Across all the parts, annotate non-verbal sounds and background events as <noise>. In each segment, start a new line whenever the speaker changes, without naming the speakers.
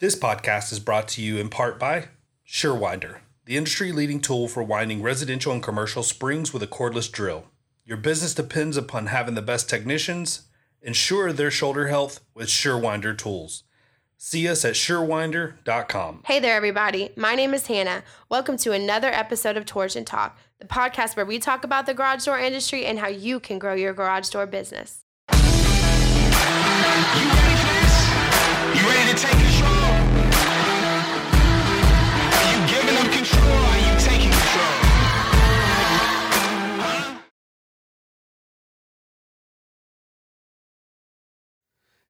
This podcast is brought to you in part by SureWinder, the industry leading tool for winding residential and commercial springs with a cordless drill. Your business depends upon having the best technicians. Ensure their shoulder health with SureWinder tools. See us at surewinder.com.
Hey there, everybody. My name is Hannah. Welcome to another episode of Torch and Talk, the podcast where we talk about the garage door industry and how you can grow your garage door business.
You ready for this? You ready to take control?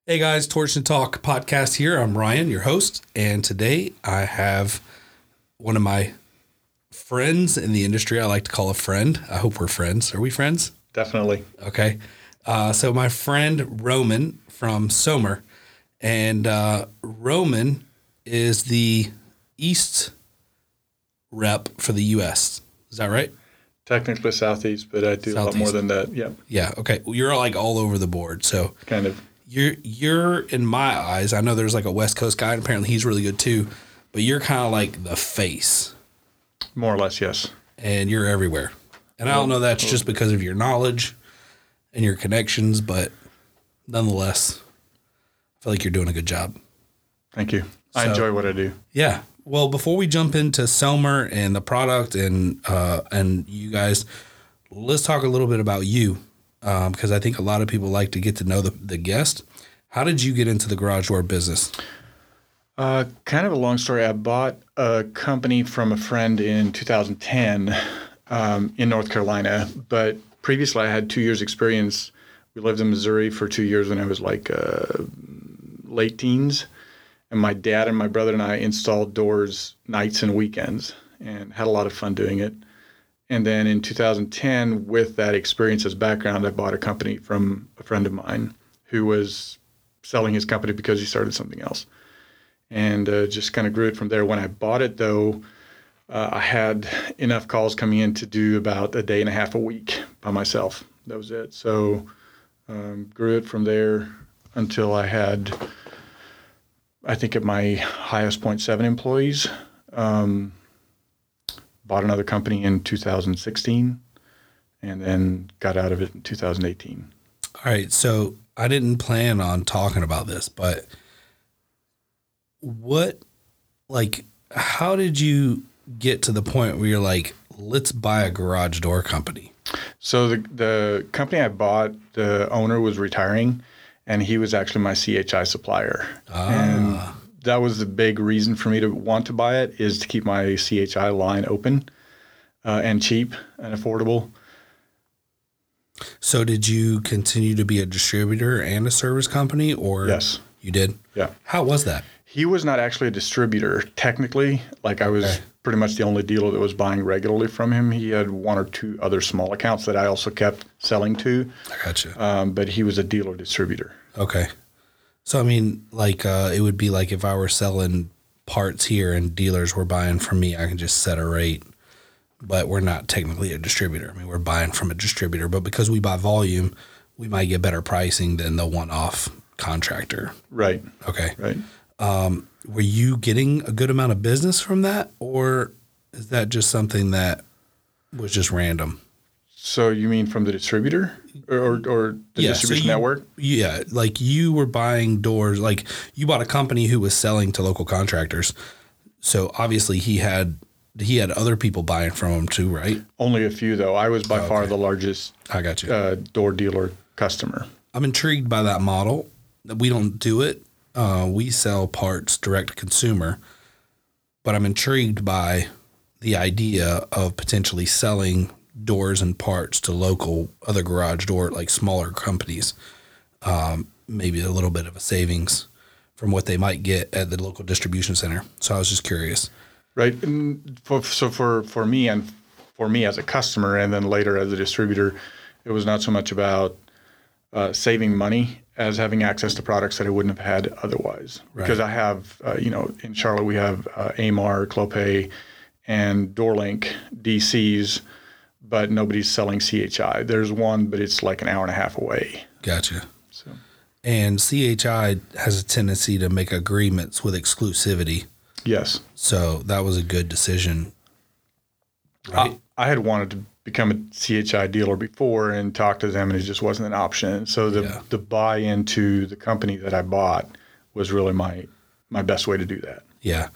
Hey guys, Torch and Talk podcast here. I'm Ryan, your host, and today I have one of my friends in the industry. I like to call a friend. I hope we're friends. Are we friends?
Definitely.
Okay. Uh, so my friend Roman from Sommer, and uh, Roman is the East rep for the U.S. Is that right?
Technically southeast, but I do a lot more than that. Yep.
Yeah. Okay. Well, you're like all over the board. So
Kind of.
You're you're in my eyes. I know there's like a West Coast guy, and apparently he's really good too. But you're kind of like the face,
More or less, yes.
and you're everywhere. And I don't know that's just because of your knowledge and your connections, but nonetheless, I feel like you're doing a good job.
Thank you. I enjoy what I do.
Yeah. Well, before we jump into Sommer and the product and uh, and you guys, let's talk a little bit about you because I think a lot of people like to get to know the, the guest. How did you get into the garage door business?
Uh, kind of a long story. I bought a company from a friend in 2010 um, in North Carolina, but previously I had two years experience. We lived in Missouri for two years when I was like uh, late teens, and my dad and my brother and I installed doors nights and weekends, and had a lot of fun doing it. And then in 2010, with that experience as background, I bought a company from a friend of mine who was selling his company because he started something else and uh, just kind of grew it from there. When I bought it, though, uh, I had enough calls coming in to do about a day and a half a week by myself. That was it. So um, grew it from there until I had, I think, at my highest point, seven employees. Um, bought another company in 2016, and then got out of it in 2018.
All right. So I didn't plan on talking about this, but what, like, how did you get to the point where you're like, let's buy a garage door company?
So the the company I bought, the owner was retiring, and he was actually my CHI supplier. Ah. And that was the big reason for me to want to buy it is to keep my CHI line open uh, and cheap and affordable.
So did you continue to be a distributor and a service company or
Yes.
you did?
Yeah.
How was that?
He was not actually a distributor technically. Like I was
Okay.
pretty much the only dealer that was buying regularly from him. He had one or two other small accounts that I also kept selling to,
I gotcha.
um, but he was a dealer distributor.
Okay. So I mean, like uh, it would be like if I were selling parts here and dealers were buying from me, I can just set a rate. But we're not technically a distributor. I mean, we're buying from a distributor, but because we buy volume, we might get better pricing than the one-off contractor.
Right.
Okay.
Right.
Were you getting a good amount of business from that, or is that just something that was just random?
So you mean from the distributor or or, the
so
distribution
you-
network?
Yeah, like you were buying doors, like you bought a company who was selling to local contractors. So obviously he had he had other people buying from him too, right?
Only a few though. I was by far the largest
I got you.
uh, door dealer customer.
I'm intrigued by that model. We don't do it. Uh, we sell parts direct to consumer, but I'm intrigued by the idea of potentially selling doors and parts to local other garage door like smaller companies. Um, maybe a little bit of a savings from what they might get at the local distribution center. So I was just curious.
Right. And for, so for for me and for me as a customer, and then later as a distributor, it was not so much about uh, saving money as having access to products that I wouldn't have had otherwise. Because I have, uh, you know, in Charlotte we have uh, Amarr, Clopay, and DoorLink DCs, but nobody's selling CHI. There's one, but it's like an hour and a half away.
Gotcha.
So
And CHI has a tendency to make agreements with exclusivity.
Yes.
So that was a good decision. Right.
I, I had wanted to become a CHI dealer before and talk to them, and it just wasn't an option. So the
Yeah.
the buy into the company that I bought was really my my best way to do that.
Yeah.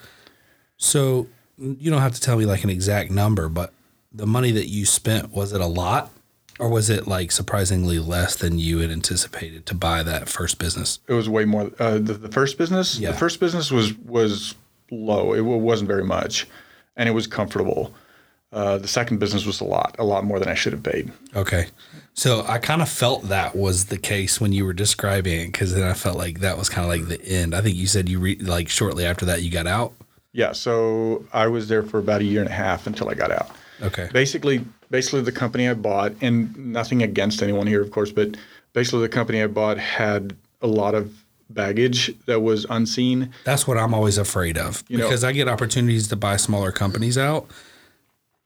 So you don't have to tell me like an exact number, but the money that you spent, was it a lot or was it like surprisingly less than you had anticipated to buy that first business?
It was way more. Uh, the, the first business,
Yeah.
the first business was was low. It wasn't very much, and it was comfortable. Uh, the second business was a lot, a lot more than I should have paid.
Okay. So I kind of felt that was the case when you were describing it because then I felt like that was kind of like the end. I think you said you re- like shortly after that you got out.
Yeah, so I was there for about a year and a half until I got out.
Okay.
Basically, basically the company I bought, and nothing against anyone here, of course, but basically the company I bought had a lot of baggage that was unseen.
That's what I'm always afraid of
know-
because I get opportunities to buy smaller companies out.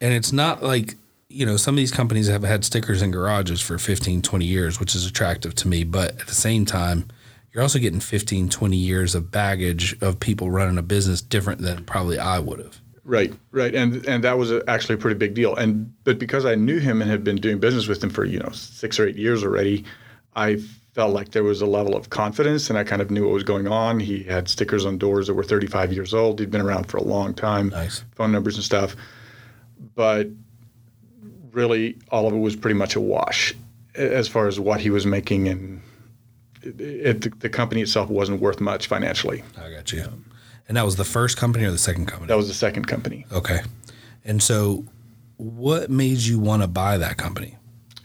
And it's not like, you know, some of these companies have had stickers in garages for 15, 20 years, which is attractive to me. But at the same time, you're also getting 15, 20 years of baggage of people running a business different than probably I would have.
Right, right, and and that was a, actually a pretty big deal. And but because I knew him and had been doing business with him for you know six or eight years already, I felt like there was a level of confidence, and I kind of knew what was going on. He had stickers on doors that were 35 years old. He'd been around for a long time,
Nice.
phone numbers and stuff. But really, all of it was pretty much a wash as far as what he was making, and it, it, the, the company itself wasn't worth much financially.
I got you. And that was the first company or the second company?
That was the second company.
Okay. And so what made you want to buy that company?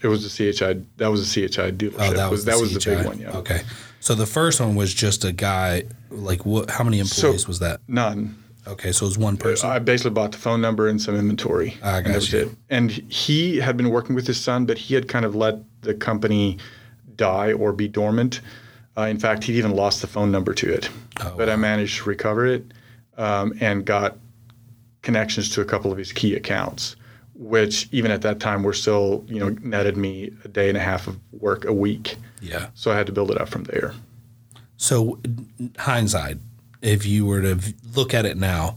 It was a CHI. That was a CHI dealership.
Oh, that was,
that
the
was the big one. Yeah.
Okay. So the first one was just a guy. Like what? How many employees was that?
None.
Okay, so it was one person.
I basically bought the phone number and some inventory.
I
and
got
was
you.
it. And he had been working with his son, but he had kind of let the company die or be dormant. Uh, in fact, he'd even lost the phone number to it.
Oh,
but I managed to recover it um, and got connections to a couple of his key accounts, which even at that time were still, you know, netted me a day and a half of work a week.
yeah.
So I had to build it up from there.
So hindsight, if you were to look at it now,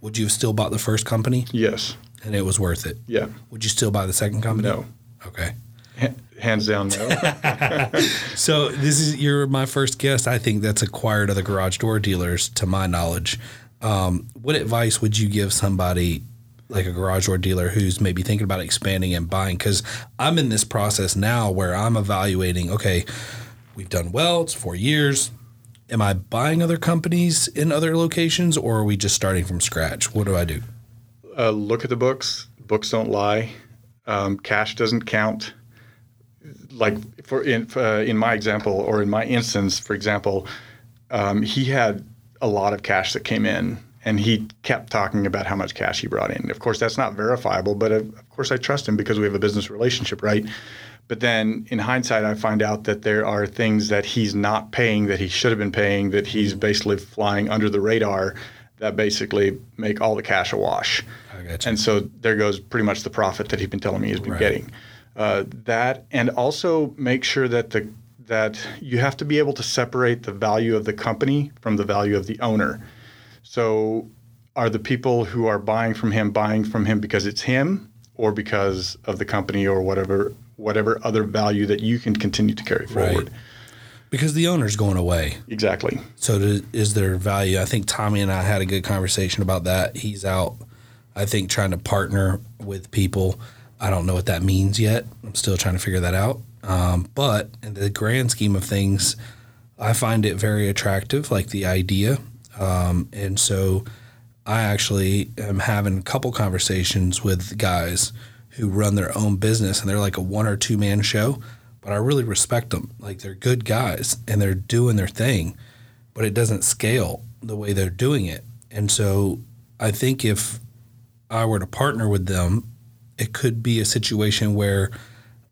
would you have still bought the first company
Yes.
and it was worth it?
Yeah.
Would you still buy the second company?
No.
Okay.
Ha- <laughs> Hands down, no. <laughs>
So this is you're my first guest. I think that's acquired other garage door dealers, to my knowledge. Um, what advice would you give somebody like a garage door dealer who's maybe thinking about expanding and buying? Because I'm in this process now where I'm evaluating. Okay, we've done well. It's four years. Am I buying other companies in other locations, or are we just starting from scratch? What do I do?
uh, look at the books. Books don't lie. Um, cash doesn't count. Like for in uh, in my example or in my instance, for example, um, he had a lot of cash that came in, and he kept talking about how much cash he brought in. Of course, that's not verifiable, but of, of course, I trust him because we have a business relationship, right? But then in hindsight, I find out that there are things that he's not paying that he should have been paying that he's basically flying under the radar that basically make all the cash a wash.
I got.
And so there goes pretty much the profit that he's been telling me he's been
Right.
getting. Uh, that and also make sure that the that you have to be able to separate the value of the company from the value of the owner. So are the people who are buying from him buying from him because it's him or because of the company or whatever whatever other value that you can continue to carry forward.
Because the owner's going away.
Exactly.
So do, is there value? I think Tommy and I had a good conversation about that. He's out, I think, trying to partner with people. I don't know what that means yet. I'm still trying to figure that out. Um, but in the grand scheme of things, I find it very attractive, like the idea. Um, and so I actually am having a couple conversations with guys who run their own business and they're like a one or two man show, but I really respect them. Like they're good guys and they're doing their thing, but it doesn't scale the way they're doing it. And so I think if I were to partner with them, it could be a situation where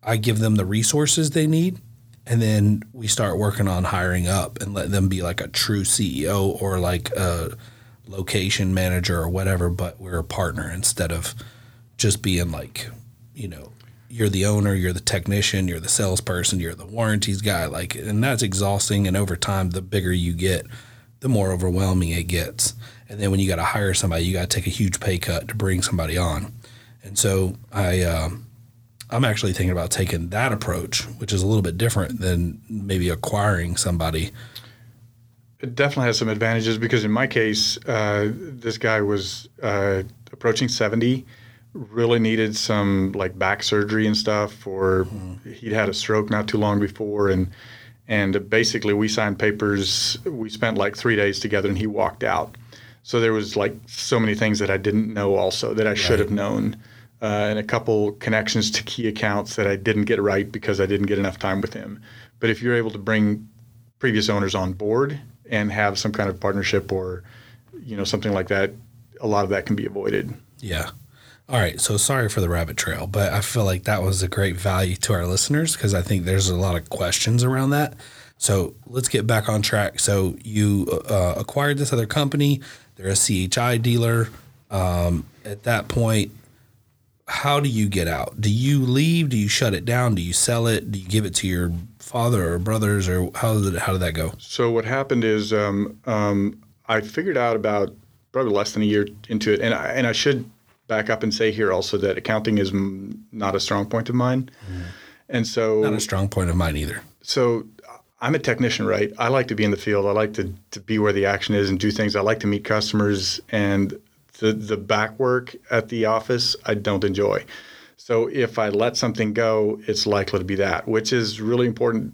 I give them the resources they need and then we start working on hiring up and let them be like a true CEO or like a location manager or whatever, but we're a partner instead of just being like, you know, you're the owner, you're the technician, you're the salesperson, you're the warranties guy, like, and that's exhausting. And over time, the bigger you get, the more overwhelming it gets. And then when you got to hire somebody, you got to take a huge pay cut to bring somebody on. And so I, um, I'm actually thinking about taking that approach, which is a little bit different than maybe acquiring somebody.
It definitely has some advantages because in my case, uh, this guy was uh, approaching 70, really needed some like back surgery and stuff, or he'd had a stroke not too long before, and and basically we signed papers. We spent like three days together, and he walked out. So there was like so many things that I didn't know also that I should have known, uh, and a couple connections to key accounts that I didn't get right because I didn't get enough time with him. But if you're able to bring previous owners on board and have some kind of partnership or you know something like that, a lot of that can be avoided.
Yeah. All right. So sorry for the rabbit trail, but I feel like that was a great value to our listeners because I think there's a lot of questions around that. So let's get back on track. So you uh, acquired this other company. They're a CHI dealer. Um, at that point, how do you get out? Do you leave? Do you shut it down? Do you sell it? Do you give it to your father or brothers, or how did it, how did that go?
So what happened is um, um, I figured out about probably less than a year into it, and I, and I should back up and say here also that accounting is mm, not a strong point of mine, and so
Not a strong point of mine either.
so I'm a technician, right? I like to be in the field. I like to, to be where the action is and do things. I like to meet customers and the the back work at the office I don't enjoy. So if I let something go, it's likely to be that, which is really important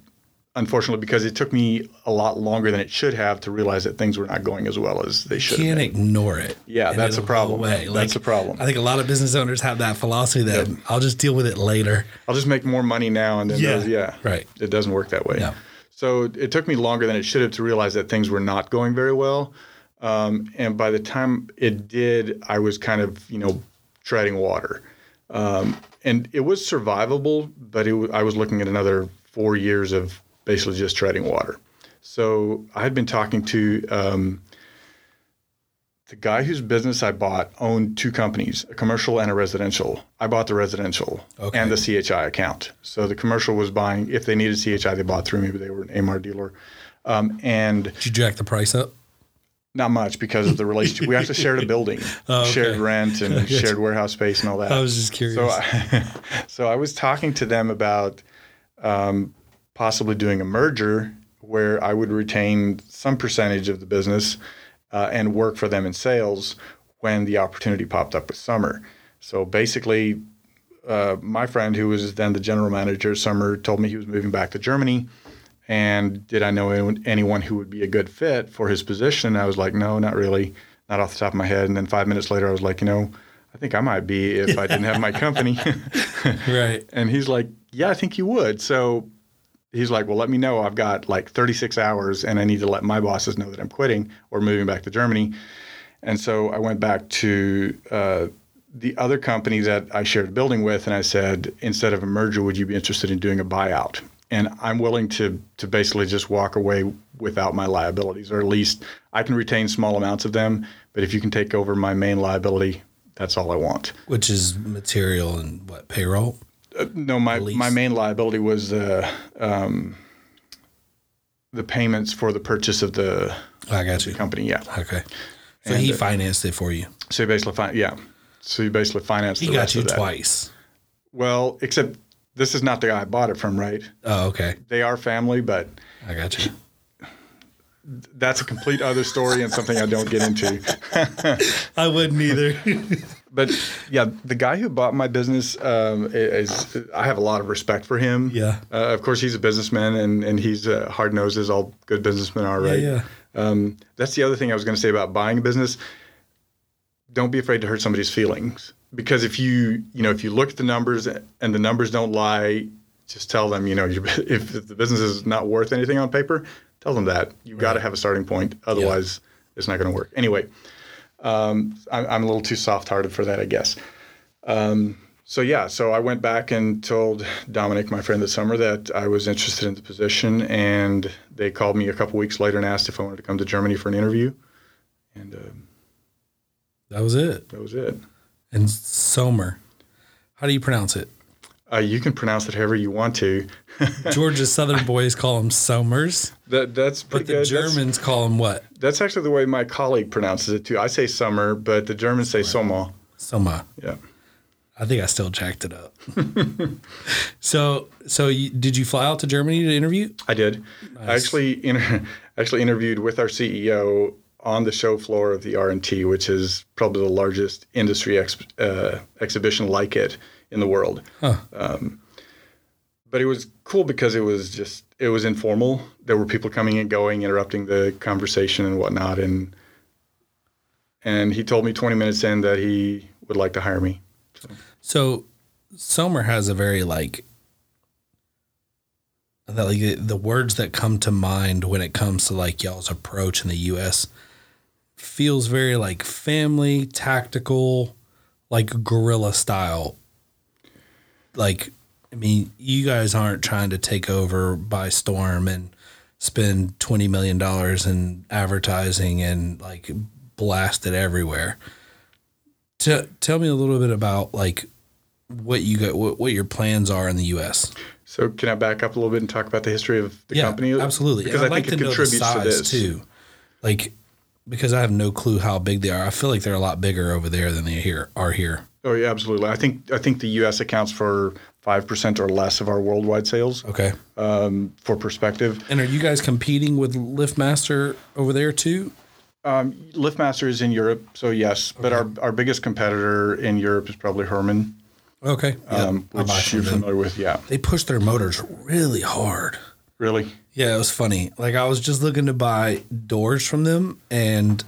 unfortunately because it took me a lot longer than it should have to realize that things were not going as well as they should have
Can't ignore it.
Yeah, that's a problem. That's a problem.
I think a lot of business owners have that philosophy that I'll just deal with it later.
I'll just make more money now and then
Yeah.
those- yeah.
Right.
It doesn't work that way.
No.
So it took me longer than it should have to realize that things were not going very well. Um, and by the time it did, I was kind of, you know, treading water. Um, and it was survivable, but it, w- I was looking at another four years of basically just treading water. So I had been talking to um, the guy whose business I bought owned two companies, a commercial and a residential. I bought the residential
Okay.
and the CHI account. So the commercial was buying, if they needed CHI, they bought through me, but they were an Amarr dealer. Um, and
Did you jack the price up?
Not much because of the relationship. we actually shared a building, <laughs>
Oh, okay.
shared rent, and shared warehouse space and all that.
I was just curious.
So I, <laughs> so I was talking to them about um, possibly doing a merger where I would retain some percentage of the business uh, and work for them in sales when the opportunity popped up with Sommer. So basically, uh, my friend who was then the general manager, Sommer, told me he was moving back to Germany. And did I know anyone, who would be a good fit for his position? I was like, no, not really, not off the top of my head. And then five minutes later, I was like, you know, I think I might be if I didn't have my <laughs> company.
right. <laughs>
and he's like, yeah, I think you would. So he's like, well, let me know. I've got like 36 hours and I need to let my bosses know that I'm quitting or moving back to Germany. And so I went back to uh, the other company that I shared a building with, and I said, instead of a merger, would you be interested in doing a buyout? And I'm willing to to basically just walk away without my liabilities, or at least I can retain small amounts of them. But if you can take over my main liability, that's all I want.
Which is material and what payroll?
No, my my main liability was the um, the payments for the purchase of the
I got you.
company. Yeah.
Okay. So
And,
he
uh,
financed it for you.
So you basically, fin- yeah. So you basically financed.
He
the
got you twice.
Well, except this is not the guy I bought it from, right?
Oh, okay.
They are family, but
I got you.
that's a complete other story and something I don't get into. <laughs>
I wouldn't either. <laughs>
But yeah, the guy who bought my business um, is, I have a lot of respect for him.
Yeah.
Uh, of course, he's a businessman and, and he's uh, hard nosed as all good businessmen are, right?
yeah.
Um, that's the other thing I was going to say about buying a business. Don't be afraid to hurt somebody's feelings because if you you know if you look at the numbers and the numbers don't lie, just tell them you know <laughs> if the business is not worth anything on paper, tell them that you've got to have a starting point. Otherwise, it's not going to work. Anyway, um, I'm, I'm a little too soft-hearted for that, I guess. Um, so yeah, so I went back and told Dominic, my friend this summer, that I was interested in the position, and they called me a couple weeks later and asked if I wanted to come to Germany for an interview, and uh,
That was it.
that was it.
And Sommer. How do you pronounce it?
Uh, you can pronounce it however you want to. <laughs>
Georgia Southern boys call them Somers,
That that's
but
pretty
the
good. That's-
Germans call them what?
That's, actually the way my colleague pronounces it too. I say summer, but the Germans say soma.
Soma.
Yeah.
I think I still jacked it up. <laughs> so, so you, did you fly out to Germany to interview?
I did. I actually inter- <laughs> actually interviewed with our CEO on the show floor of the R+T, which is probably the largest industry ex- uh, exhibition like it in the world. Um, but it was cool because it was just it was informal. There were people coming and going, interrupting the conversation and whatnot, and and he told me 20 minutes in that he would like to hire me.
So, Sommer has a very like that like the- the words that come to mind when it comes to like y'all's approach in the U.S. feels very like family, tactical, like guerrilla style. Like, I mean, you guys aren't trying to take over by storm and spend twenty million dollars in advertising and like blast it everywhere. T- tell me a little bit about like what you got, what, what your plans are in the U.S.
So can I back up a little bit and talk about the history of the
yeah,
company?
absolutely.
Because I
I'd
think
like
it
to know the
contributes to this
too. Like because I have no clue how big they are. I feel like they're a lot bigger over there than they here are here.
Oh yeah, absolutely. I think I think the U.S. accounts for five percent or less of our worldwide sales.
Okay.
Um, for perspective,
And are you guys competing with LiftMaster over there too?
um, LiftMaster is in Europe, so yes. But our, our biggest competitor in Europe is probably Hörmann,
Okay.
Um, which you're familiar with. Yeah,
They push their motors really hard.
Really.
Yeah, it was funny. Like I was just looking to buy doors from them, and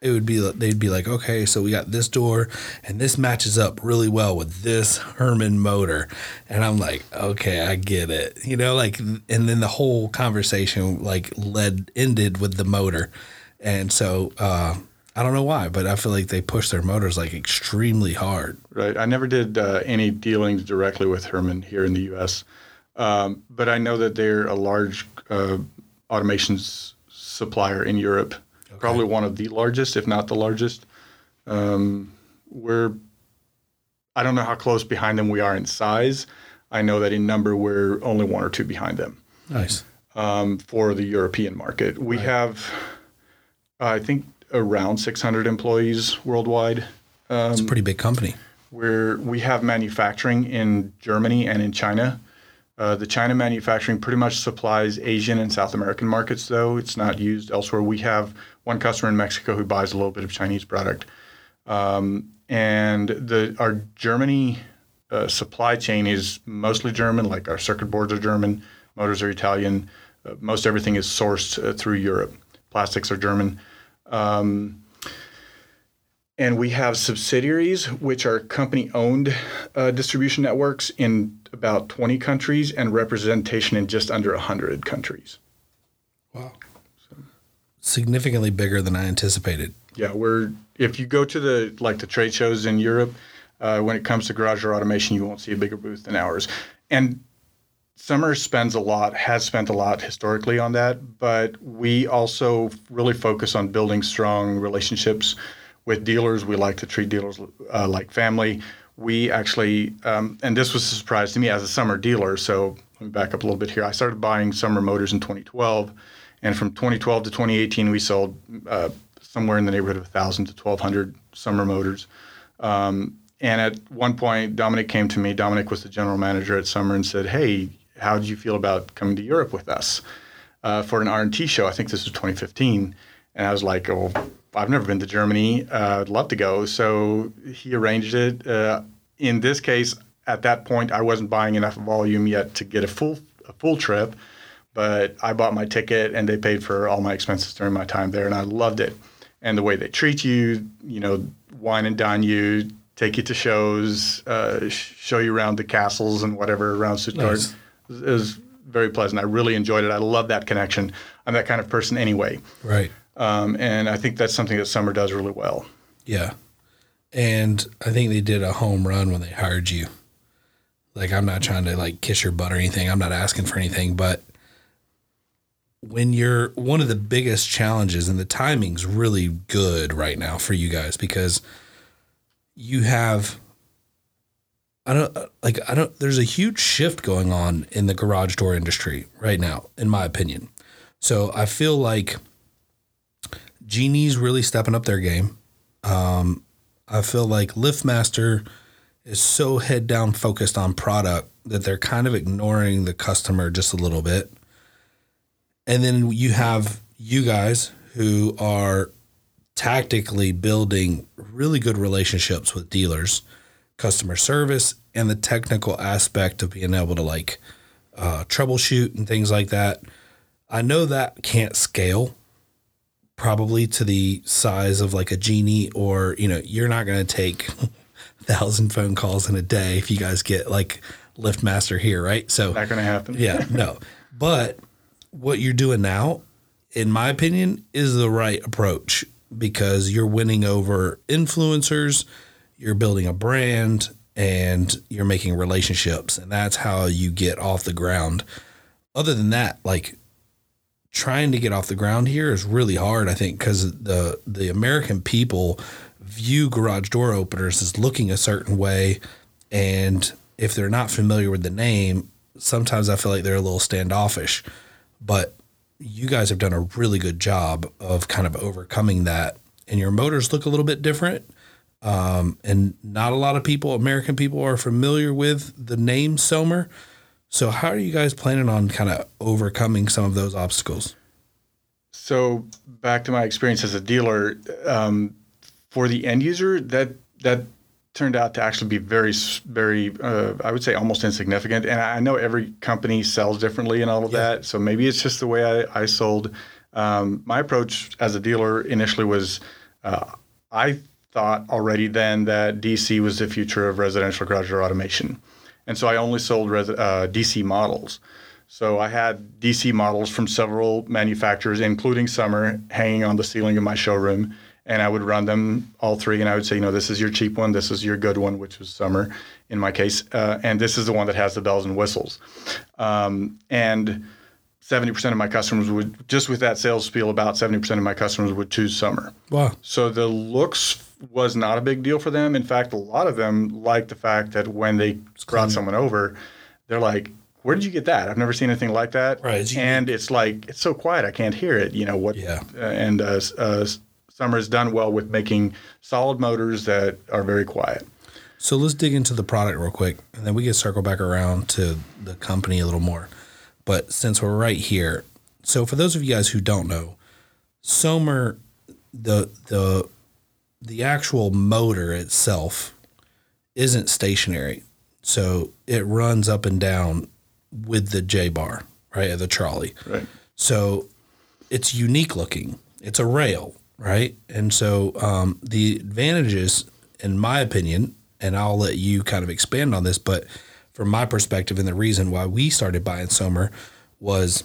it would be they'd be like, okay, so we got this door, and this matches up really well with this Hörmann motor, and I'm like, okay, I get it, you know, like, and then the whole conversation like led ended with the motor, and so uh, I don't know why, but I feel like they push their motors like extremely hard.
Right. I never did uh, any dealings directly with Hörmann here in the U.S., um, but I know that they're a large uh, automation supplier in Europe, probably one of the largest, if not the largest. Um, we're, I don't know how close behind them we are in size. I know that in number we're only one or two behind them
Nice.
um, for the European market. We have, I think, around 600 employees worldwide.
It's a pretty big company.
where we have manufacturing in Germany and in China. Uh, the China manufacturing pretty much supplies Asian and South American markets, though it's not used elsewhere. We have one customer in Mexico who buys a little bit of Chinese product, um, and the our Germany uh, supply chain is mostly German. Like our circuit boards are German, motors are Italian. Uh, most everything is sourced uh, through Europe. Plastics are German. And we have subsidiaries, which are company owned uh, distribution networks in about 20 countries and representation in just under 100 countries.
Wow. Significantly bigger than I anticipated.
Yeah, we're, if you go to the, like the trade shows in Europe, uh, when it comes to garage door automation, you won't see a bigger booth than ours. And Sommer spends a lot, has spent a lot historically on that, but we also really focus on building strong relationships with dealers. We like to treat dealers uh, like family. We actually, um, and this was a surprise to me as a Sommer dealer. So let me back up a little bit here. I started buying Sommer motors in 2012, and from 2012 to 2018, we sold uh, somewhere in the neighborhood of 1,000 to 1,200 Sommer motors. Um, and at one point, Dominic came to me. Dominic was the general manager at Sommer and said, "Hey, how did you feel about coming to Europe with us uh, for an R&T show?" I think this was 2015, and I was like, "Oh, I've never been to Germany. Uh, I'd love to go." So he arranged it. Uh, in this case, at that point, I wasn't buying enough volume yet to get a full a full trip, but I bought my ticket and they paid for all my expenses during my time there, and I loved it. And the way they treat you, you know, wine and dine you, take you to shows, uh, show you around the castles and whatever around Stuttgart.
Nice.
It was- it was very pleasant. I really enjoyed it. I love that connection. I'm that kind of person anyway,
Right.
Um, and I think that's something that Sommer does really well.
Yeah. And I think they did a home run when they hired you. Like I'm not trying to like kiss your butt or anything. I'm not asking for anything, but when you're one of the biggest challenges and the timing's really good right now for you guys because you have I don't like I don't there's a huge shift going on in the garage door industry right now in my opinion. So I feel like Genie's really stepping up their game. Um, I feel like LiftMaster is so head down focused on product that they're kind of ignoring the customer just a little bit. And then you have you guys who are tactically building really good relationships with dealers, customer service, and the technical aspect of being able to like uh, troubleshoot and things like that. I know that can't scale probably to the size of like a genie or you know you're not going to take a <laughs> thousand phone calls in a day if you guys get like liftmaster here right? So
Not going to happen.
yeah no. But what you're doing now in my opinion is the right approach because you're winning over influencers you're building a brand and you're making relationships and that's how you get off the ground. Other than that like trying to get off the ground here is really hard. I think because the the American people view garage door openers as looking a certain way, and if they're not familiar with the name, sometimes I feel like they're a little standoffish. But you guys have done a really good job of kind of overcoming that, and your motors look a little bit different. Um, and not a lot of people, American people, are familiar with the name Sommer. So, how are you guys planning on kind of overcoming some of those obstacles?
So back to my experience as a dealer, um, for the end user, that that turned out to actually be very, very, uh, I would say almost insignificant. And I know every company sells differently and all of that. So maybe it's just the way I, I sold. Um, my approach as a dealer initially was, uh, I thought already then that DC was the future of residential garage door automation. And so I only sold res- uh, DC models. So I had DC models from several manufacturers, including Sommer, hanging on the ceiling of my showroom. And I would run them all three, and I would say, you know, this is your cheap one, this is your good one, which was Sommer in my case, uh, and this is the one that has the bells and whistles. Um, and 70% of my customers would, just with that sales spiel, about 70% of my customers would choose Sommer.
Wow.
So the looks was not a big deal for them. In fact, a lot of them liked the fact that when they brought someone over, they're like, "Where did you get that? I've never seen anything like that."
Right,
and it's like it's so quiet, I can't hear it. You know what?
Yeah.
Uh, and uh, uh, Sommer's done well with making solid motors that are very quiet.
So let's dig into the product real quick, and then we can circle back around to the company a little more. But since we're right here, so for those of you guys who don't know, Sommer, the the the actual motor itself isn't stationary, so it runs up and down with the J bar, right, of the trolley.
Right.
So it's unique looking. It's a rail, right? And so um, the advantages, in my opinion, and I'll let you kind of expand on this, but from my perspective, and the reason why we started buying Sommer was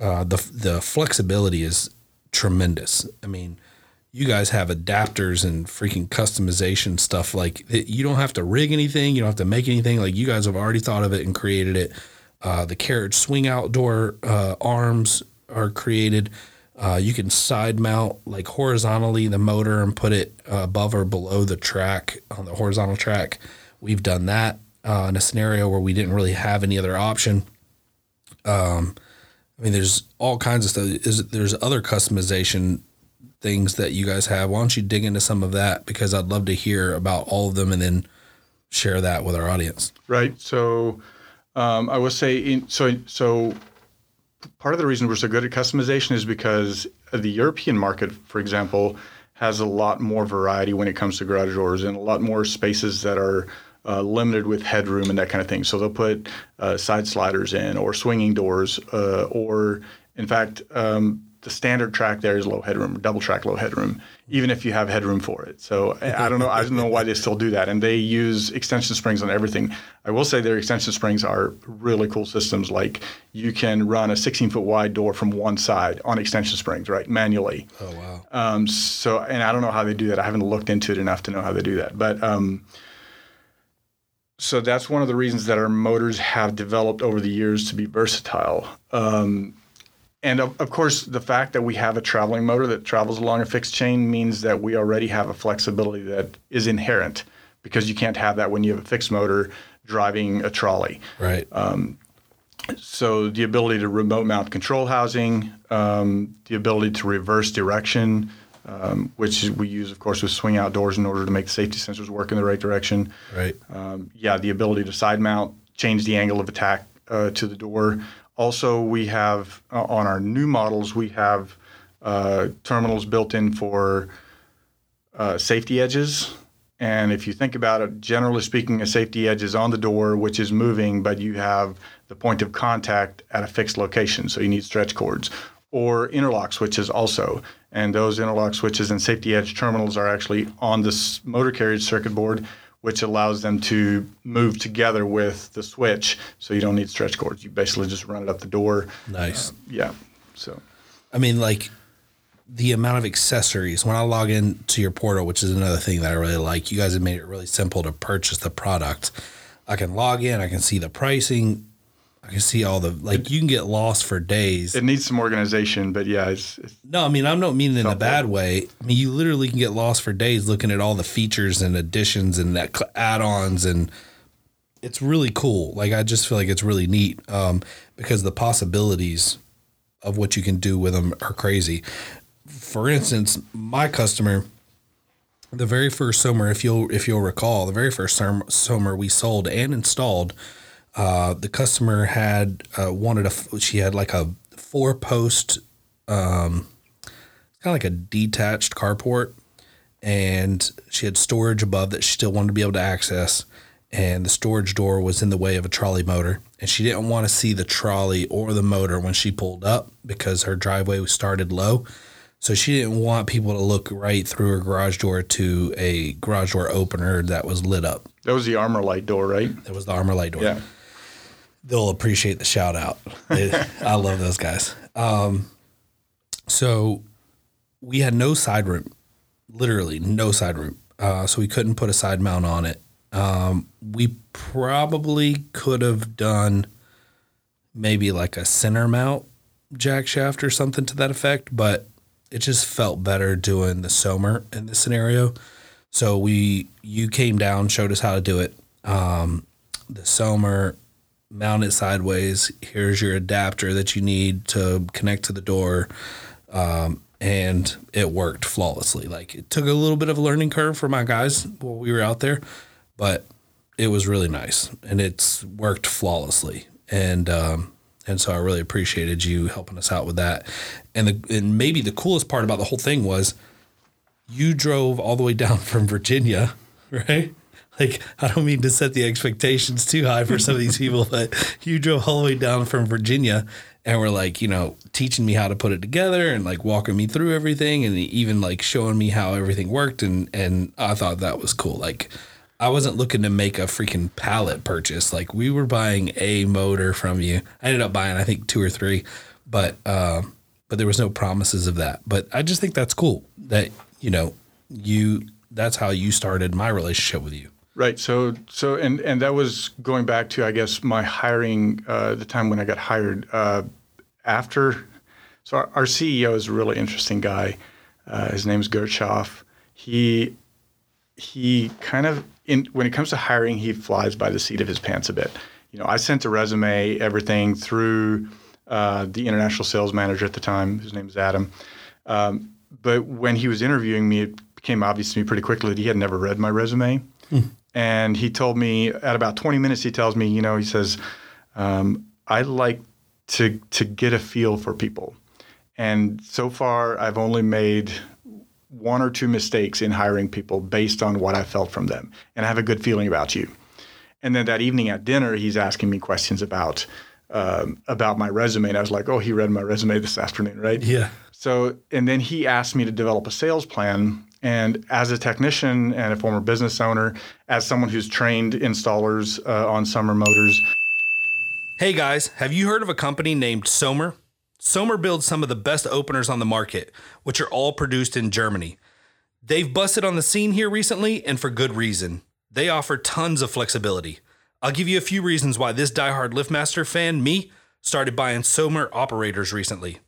uh, the the flexibility is tremendous. I mean, you guys have adapters and freaking customization stuff. Like you don't have to rig anything, you don't have to make anything. Like you guys have already thought of it and created it. Uh, the carriage swing outdoor uh, arms are created. Uh, you can side mount like horizontally the motor and put it above or below the track on the horizontal track. We've done that uh, in a scenario where we didn't really have any other option. Um, I mean, there's all kinds of stuff. There's other customization things that you guys have? Why don't you dig into some of that because I'd love to hear about all of them and then share that with our audience.
Right. So um, I will say, in, so so part of the reason we're so good at customization is because the European market, for example, has a lot more variety when it comes to garage doors and a lot more spaces that are uh, limited with headroom and that kind of thing. So they'll put uh, side sliders in or swinging doors, uh, or in fact, um, the standard track there is low headroom, double track low headroom, even if you have headroom for it. So I don't know, I don't know why they still do that, and they use extension springs on everything. I will say their extension springs are really cool systems. Like you can run a 16 foot wide door from one side on extension springs, right, manually.
Oh wow.
Um, so, and I don't know how they do that. I haven't looked into it enough to know how they do that. But um, so that's one of the reasons that our motors have developed over the years to be versatile. Um, and of, of course, the fact that we have a traveling motor that travels along a fixed chain means that we already have a flexibility that is inherent because you can't have that when you have a fixed motor driving a trolley.
Right.
So the ability to remote mount control housing, um, the ability to reverse direction, um, which we use, of course, with swing outdoors in order to make the safety sensors work in the right direction.
right.
Um, yeah, the ability to side mount, change the angle of attack uh, to the door. Also, we have uh, on our new models, we have uh, terminals built in for uh, safety edges. And if you think about it, generally speaking, a safety edge is on the door, which is moving, but you have the point of contact at a fixed location. So you need stretch cords or interlock switches also. And those interlock switches and safety edge terminals are actually on this motor carriage circuit board, which allows them to move together with the switch. So you don't need stretch cords. You basically just run it up the door.
Nice.
Uh, yeah. So
I mean, like the amount of accessories. When I log in to your portal, which is another thing that I really like, you guys have made it really simple to purchase the product. I can log in, I can see the pricing, I can see all the like. You can get lost for days.
it needs some organization, but yeah, it's, it's
No, I mean I'm not meaning in a bad way. I mean you literally can get lost for days looking at all the features and additions and that add-ons and it's really cool. Like I just feel like it's really neat um, because the possibilities of what you can do with them are crazy. For instance, my customer, the very first summer, if you'll if you'll recall, the very first summer we sold and installed, uh, the customer had uh, wanted a she had like a four post um, kind of like a detached carport, and she had storage above that she still wanted to be able to access. And the storage door was in the way of a trolley motor, and she didn't want to see the trolley or the motor when she pulled up because her driveway was started low. So she didn't want people to look right through her garage door to a garage door opener that was lit up.
that was the armor light door, right?
That was the armor light door
Yeah.
They'll appreciate the shout out. <laughs> I love those guys. Um, so we had no side room, literally no side room. Uh, so we couldn't put a side mount on it. Um, we probably could have done maybe like a center mount jack shaft or something to that effect, but it just felt better doing the Sommer in this scenario. So we, you came down, showed us how to do it. Um, the Sommer, mount it sideways. Here's your adapter that you need to connect to the door. Um, and it worked flawlessly. Like it took a little bit of a learning curve for my guys while we were out there, but it was really nice and it's worked flawlessly. And, um, and so I really appreciated you helping us out with that. And the, and maybe the coolest part about the whole thing was you drove all the way down <laughs> from Virginia, right? Like, I don't mean to set the expectations too high for some of these people, but you drove all the way down from Virginia and were like, you know, teaching me how to put it together and like walking me through everything and even like showing me how everything worked. And, and I thought that was cool. Like, I wasn't looking to make a freaking pallet purchase. Like, we were buying a motor from you. I ended up buying, I think, two or three, but, uh, but there was no promises of that. But I just think that's cool that, you know, you, that's how you started my relationship with you.
Right. So, so, and and that was going back to, I guess, my hiring, uh, the time when I got hired. Uh, after, so our, our CEO is a really interesting guy. Uh, his name is Gertschoff. He he kind of in when it comes to hiring, he flies by the seat of his pants a bit. You know, I sent a resume, everything through uh, the international sales manager at the time. His name is Adam. Um, but when he was interviewing me, it became obvious to me pretty quickly that he had never read my resume. And he told me at about 20 minutes, he tells me, you know, he says, um, I like to to get a feel for people. And so far, I've only made one or two mistakes in hiring people based on what I felt from them, and I have a good feeling about you. And then that evening at dinner, he's asking me questions about um, about my resume, and I was like, "Oh, he read my resume this afternoon, right?"
Yeah.
So, and then he asked me to develop a sales plan. And as a technician and a former business owner, as someone who's trained installers uh, on Sommer motors,
Hey guys, have you heard of a company named Sommer? Sommer builds some of the best openers on the market, which are all produced in Germany. They've busted on the scene here recently, and for good reason. They offer tons of flexibility. I'll give you a few reasons why this diehard LiftMaster fan, me, started buying Sommer operators recently.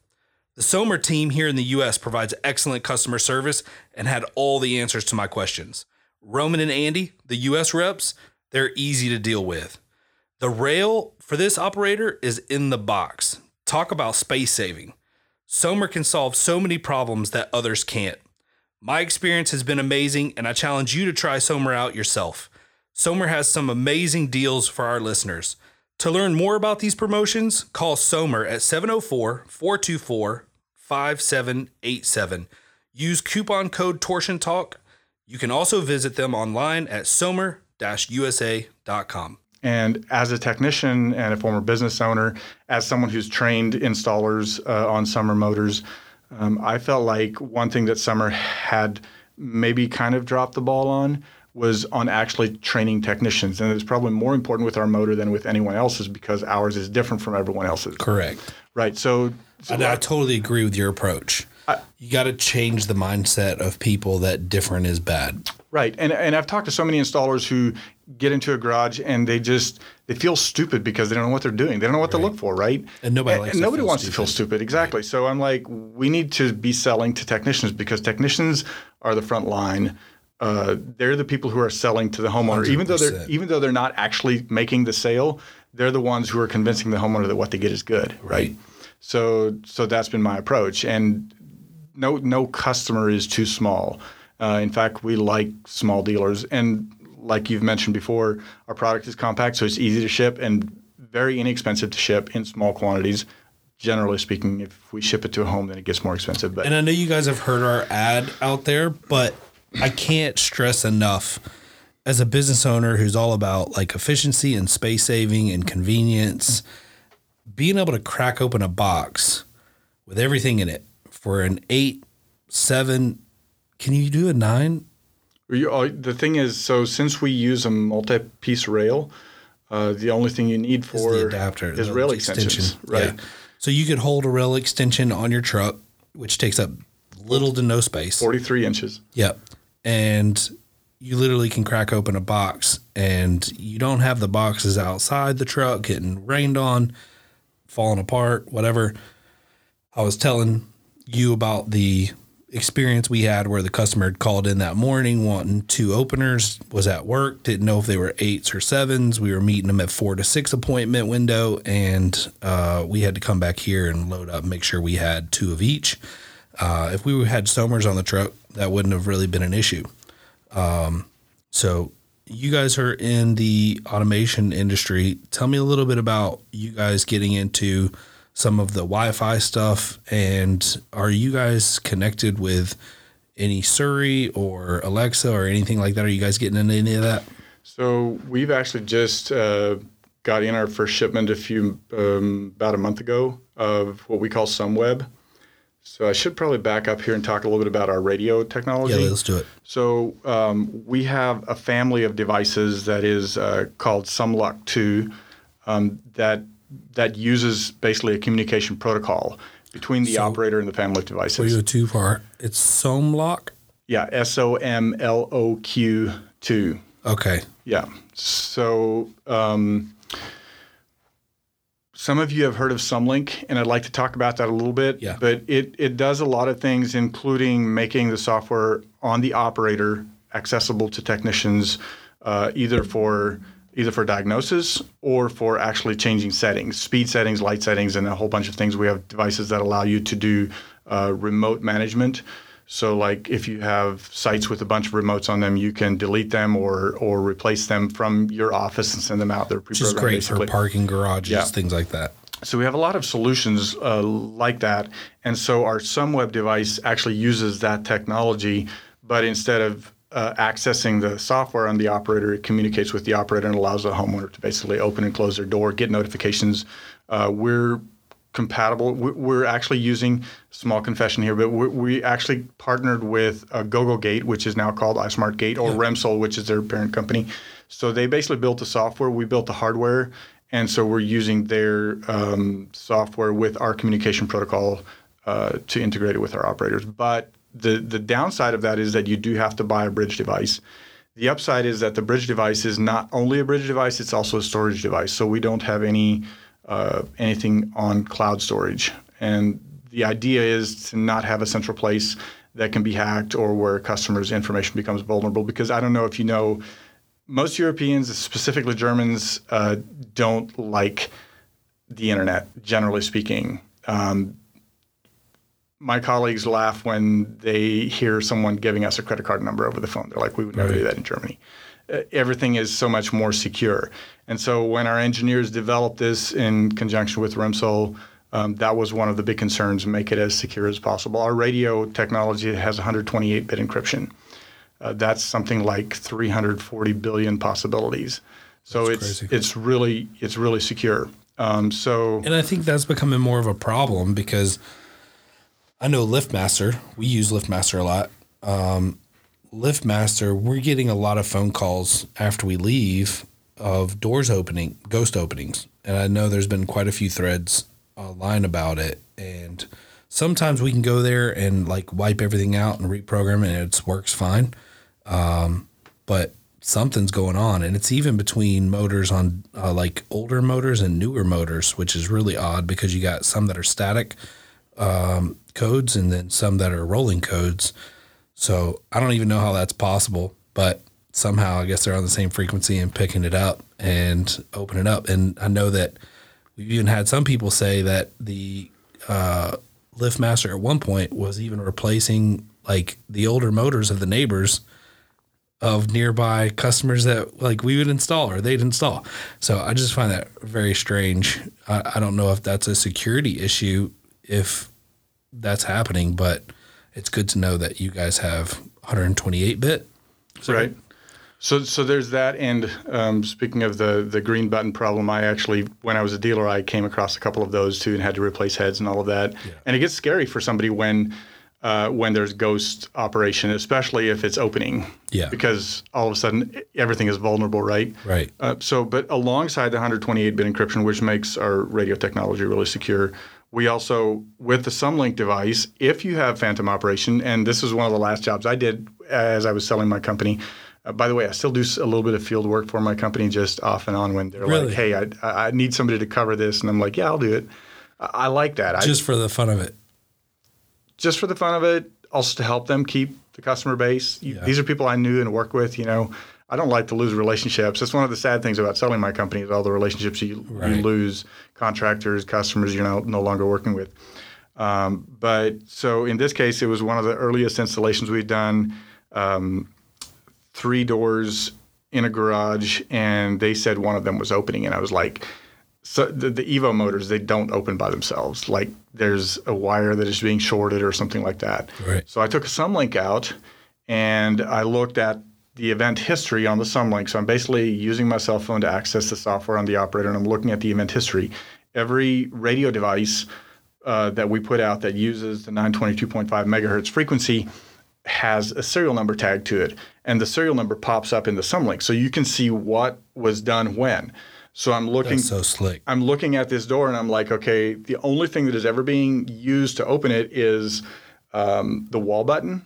The Sommer team here in the US provides excellent customer service and had all the answers to my questions. Roman and Andy, the US reps, they're easy to deal with. The rail for this operator is in the box. Talk about space saving. Sommer can solve so many problems that others can't. My experience has been amazing, and I challenge you to try Sommer out yourself. Sommer has some amazing deals for our listeners. To learn more about these promotions, call Sommer at 704 424 5787. Use coupon code Torsion Talk. You can also visit them online at sommer usa.com.
And as a technician and a former business owner, as someone who's trained installers uh, on Sommer motors, um, I felt like one thing that Sommer had maybe kind of dropped the ball on was on actually training technicians. And it's probably more important with our motor than with anyone else's because ours is different from everyone else's.
Correct.
Right. So, so
I, I totally agree with your approach. you got to change the mindset of people that different is bad.
Right. And and I've talked to so many installers who get into a garage and they just they feel stupid because they don't know what they're doing. They don't know what to look for, right?
And nobody likes to
nobody wants to feel stupid. Exactly. So I'm like, we need to be selling to technicians because technicians are the front line. Uh, they're the people who are selling to the homeowner, even though they're even though they're not actually making the sale. They're the ones who are convincing the homeowner that what they get is good, right? So so that's been my approach, and no no customer is too small. Uh, in fact, we like small dealers, and like you've mentioned before, our product is compact, so it's easy to ship and very inexpensive to ship in small quantities. Generally speaking, if we ship it to a home, then it gets more expensive. But
And I know you guys have heard our ad out there, but I can't stress enough as a business owner who's all about like efficiency and space saving and convenience, being able to crack open a box with everything in it for an eight, seven, can you do a nine?
Uh, the thing is, so since we use a multi-piece rail, uh, the only thing you need
Is
for
the adapter,
is rail extensions, right?
Yeah. So you could hold a rail extension on your truck, which takes up little to no space.
Forty-three inches.
Yep. And you literally can crack open a box and you don't have the boxes outside the truck getting rained on, falling apart, whatever. I was telling you about the experience we had where the customer had called in that morning wanting two openers, was at work, didn't know if they were eights or sevens. We were meeting them at four to six appointment window, and uh, we had to come back here and load up, make sure we had two of each. Uh, if we had Sommers on the truck, that wouldn't have really been an issue. Um, so you guys are in the automation industry. Tell me a little bit about you guys getting into some of the Wi-Fi stuff, and are you guys connected with any Siri or Alexa or anything like that? Are you guys getting into any of that?
So we've actually just uh, got in our first shipment a few um, about a month ago of what we call SOMweb. So I should probably back up here and talk a little bit about our radio technology.
Yeah, let's do it.
So um, we have a family of devices that is uh, called SOMloq 2 um, that that uses basically a communication protocol between the operator and the family of devices.
you go too far, it's SOMloq.
Yeah, S O M L O Q 2.
Okay.
Yeah. So um, some of you have heard of SOMlink, and I'd like to talk about that a little bit.
Yeah.
But it, it does a lot of things, including making the software on the operator accessible to technicians, uh, either for either for diagnosis or for actually changing settings, speed settings, light settings, and a whole bunch of things. We have devices that allow you to do uh, remote management. So, like if you have sites with a bunch of remotes on them, you can delete them or or replace them from your office and send them out. They're
Which is
pre-programmed
great
basically.
for parking garages,
Yeah.
things like that.
So we have a lot of solutions uh, like that, and so our SOMweb device actually uses that technology, but instead of uh, accessing the software on the operator, it communicates with the operator and allows the homeowner to basically open and close their door, get notifications. Uh, we're compatible. we- We're actually using small confession here, but we, we actually partnered with uh, Gogogate, which is now called ismartgate, or Remsol, which is their parent company. So they basically built the software. We built the hardware, and so we're using their um, software with our communication protocol uh, to integrate it with our operators. But the the downside of that is that you do have to buy a bridge device. The upside is that the bridge device is not only a bridge device; it's also a storage device. So we don't have any uh, anything on cloud storage. And the idea is to not have a central place that can be hacked or where customers' information becomes vulnerable. Because I don't know if you know, most Europeans, specifically Germans, uh, don't like the internet, generally speaking. Um, my colleagues laugh when they hear someone giving us a credit card number over the phone. They're like, we would never do that in Germany. Uh, everything is so much more secure. And so when our engineers developed this in conjunction with Remsol, um, that was one of the big concerns, make it as secure as possible. Our radio technology has 128-bit encryption. Uh, that's something like 340 billion possibilities. So
That's
it's
crazy.
it's really it's really secure. Um, so
And I think that's becoming more of a problem because I know LiftMaster, we use LiftMaster a lot. Um, LiftMaster, we're getting a lot of phone calls after we leave of doors opening, ghost openings. And I know there's been quite a few threads online about it. And sometimes we can go there and like wipe everything out and reprogram it and it works fine. Um, but something's going on. And it's even between motors on uh, like older motors and newer motors, which is really odd because you got some that are static um, codes and then some that are rolling codes. So I don't even know how that's possible, but somehow I guess they're on the same frequency and picking it up and open it up. And I know that we've even had some people say that the uh, LiftMaster at one point was even replacing like the older motors of the neighbors of nearby customers that like we would install or they'd install. So I just find that very strange. I, I don't know if that's a security issue, if that's happening, but it's good to know that you guys have 128 bit.
right. So, so there's that. And um, speaking of the the green button problem, I actually, when I was a dealer, I came across a couple of those too, and had to replace heads and all of that. And it gets scary for somebody when uh, when there's ghost operation, especially if it's opening.
Yeah.
Because all of a sudden everything is vulnerable, right?
Right.
Uh, so, but alongside the 128-bit encryption, which makes our radio technology really secure, we also, with the SOMlink device, if you have phantom operation, and this is one of the last jobs I did as I was selling my company. Uh, by the way, I still do a little bit of field work for my company, just off and on when they're
Really?
like, "Hey, I, I I need somebody to cover this," and I'm like, "Yeah, I'll do it." I, I like that. I,
Just for the fun of it.
just for the fun of it, also to help them keep the customer base. You,
Yeah.
These are people I knew and worked with. You know, I don't like to lose relationships. That's one of the sad things about selling my company is all the relationships you, you lose, contractors, customers you're no, no longer working with. Um, but so in this case, it was one of the earliest installations we'd done. Um, three doors in a garage, and they said one of them was opening, and I was like, so the, the Evo motors they don't open by themselves. Like there's a wire that is being shorted or something like that.
Right.
So I took a SOMlink out, and I looked at the event history on the SOMlink. So I'm basically using my cell phone to access the software on the operator, and I'm looking at the event history. Every radio device uh, that we put out that uses the 922.5 megahertz frequency has a serial number tag to it, and the serial number pops up in the SOMlink, so you can see what was done when. So I'm looking.
That's so slick.
I'm looking at this door and I'm like, okay, the only thing that is ever being used to open it is um, the wall button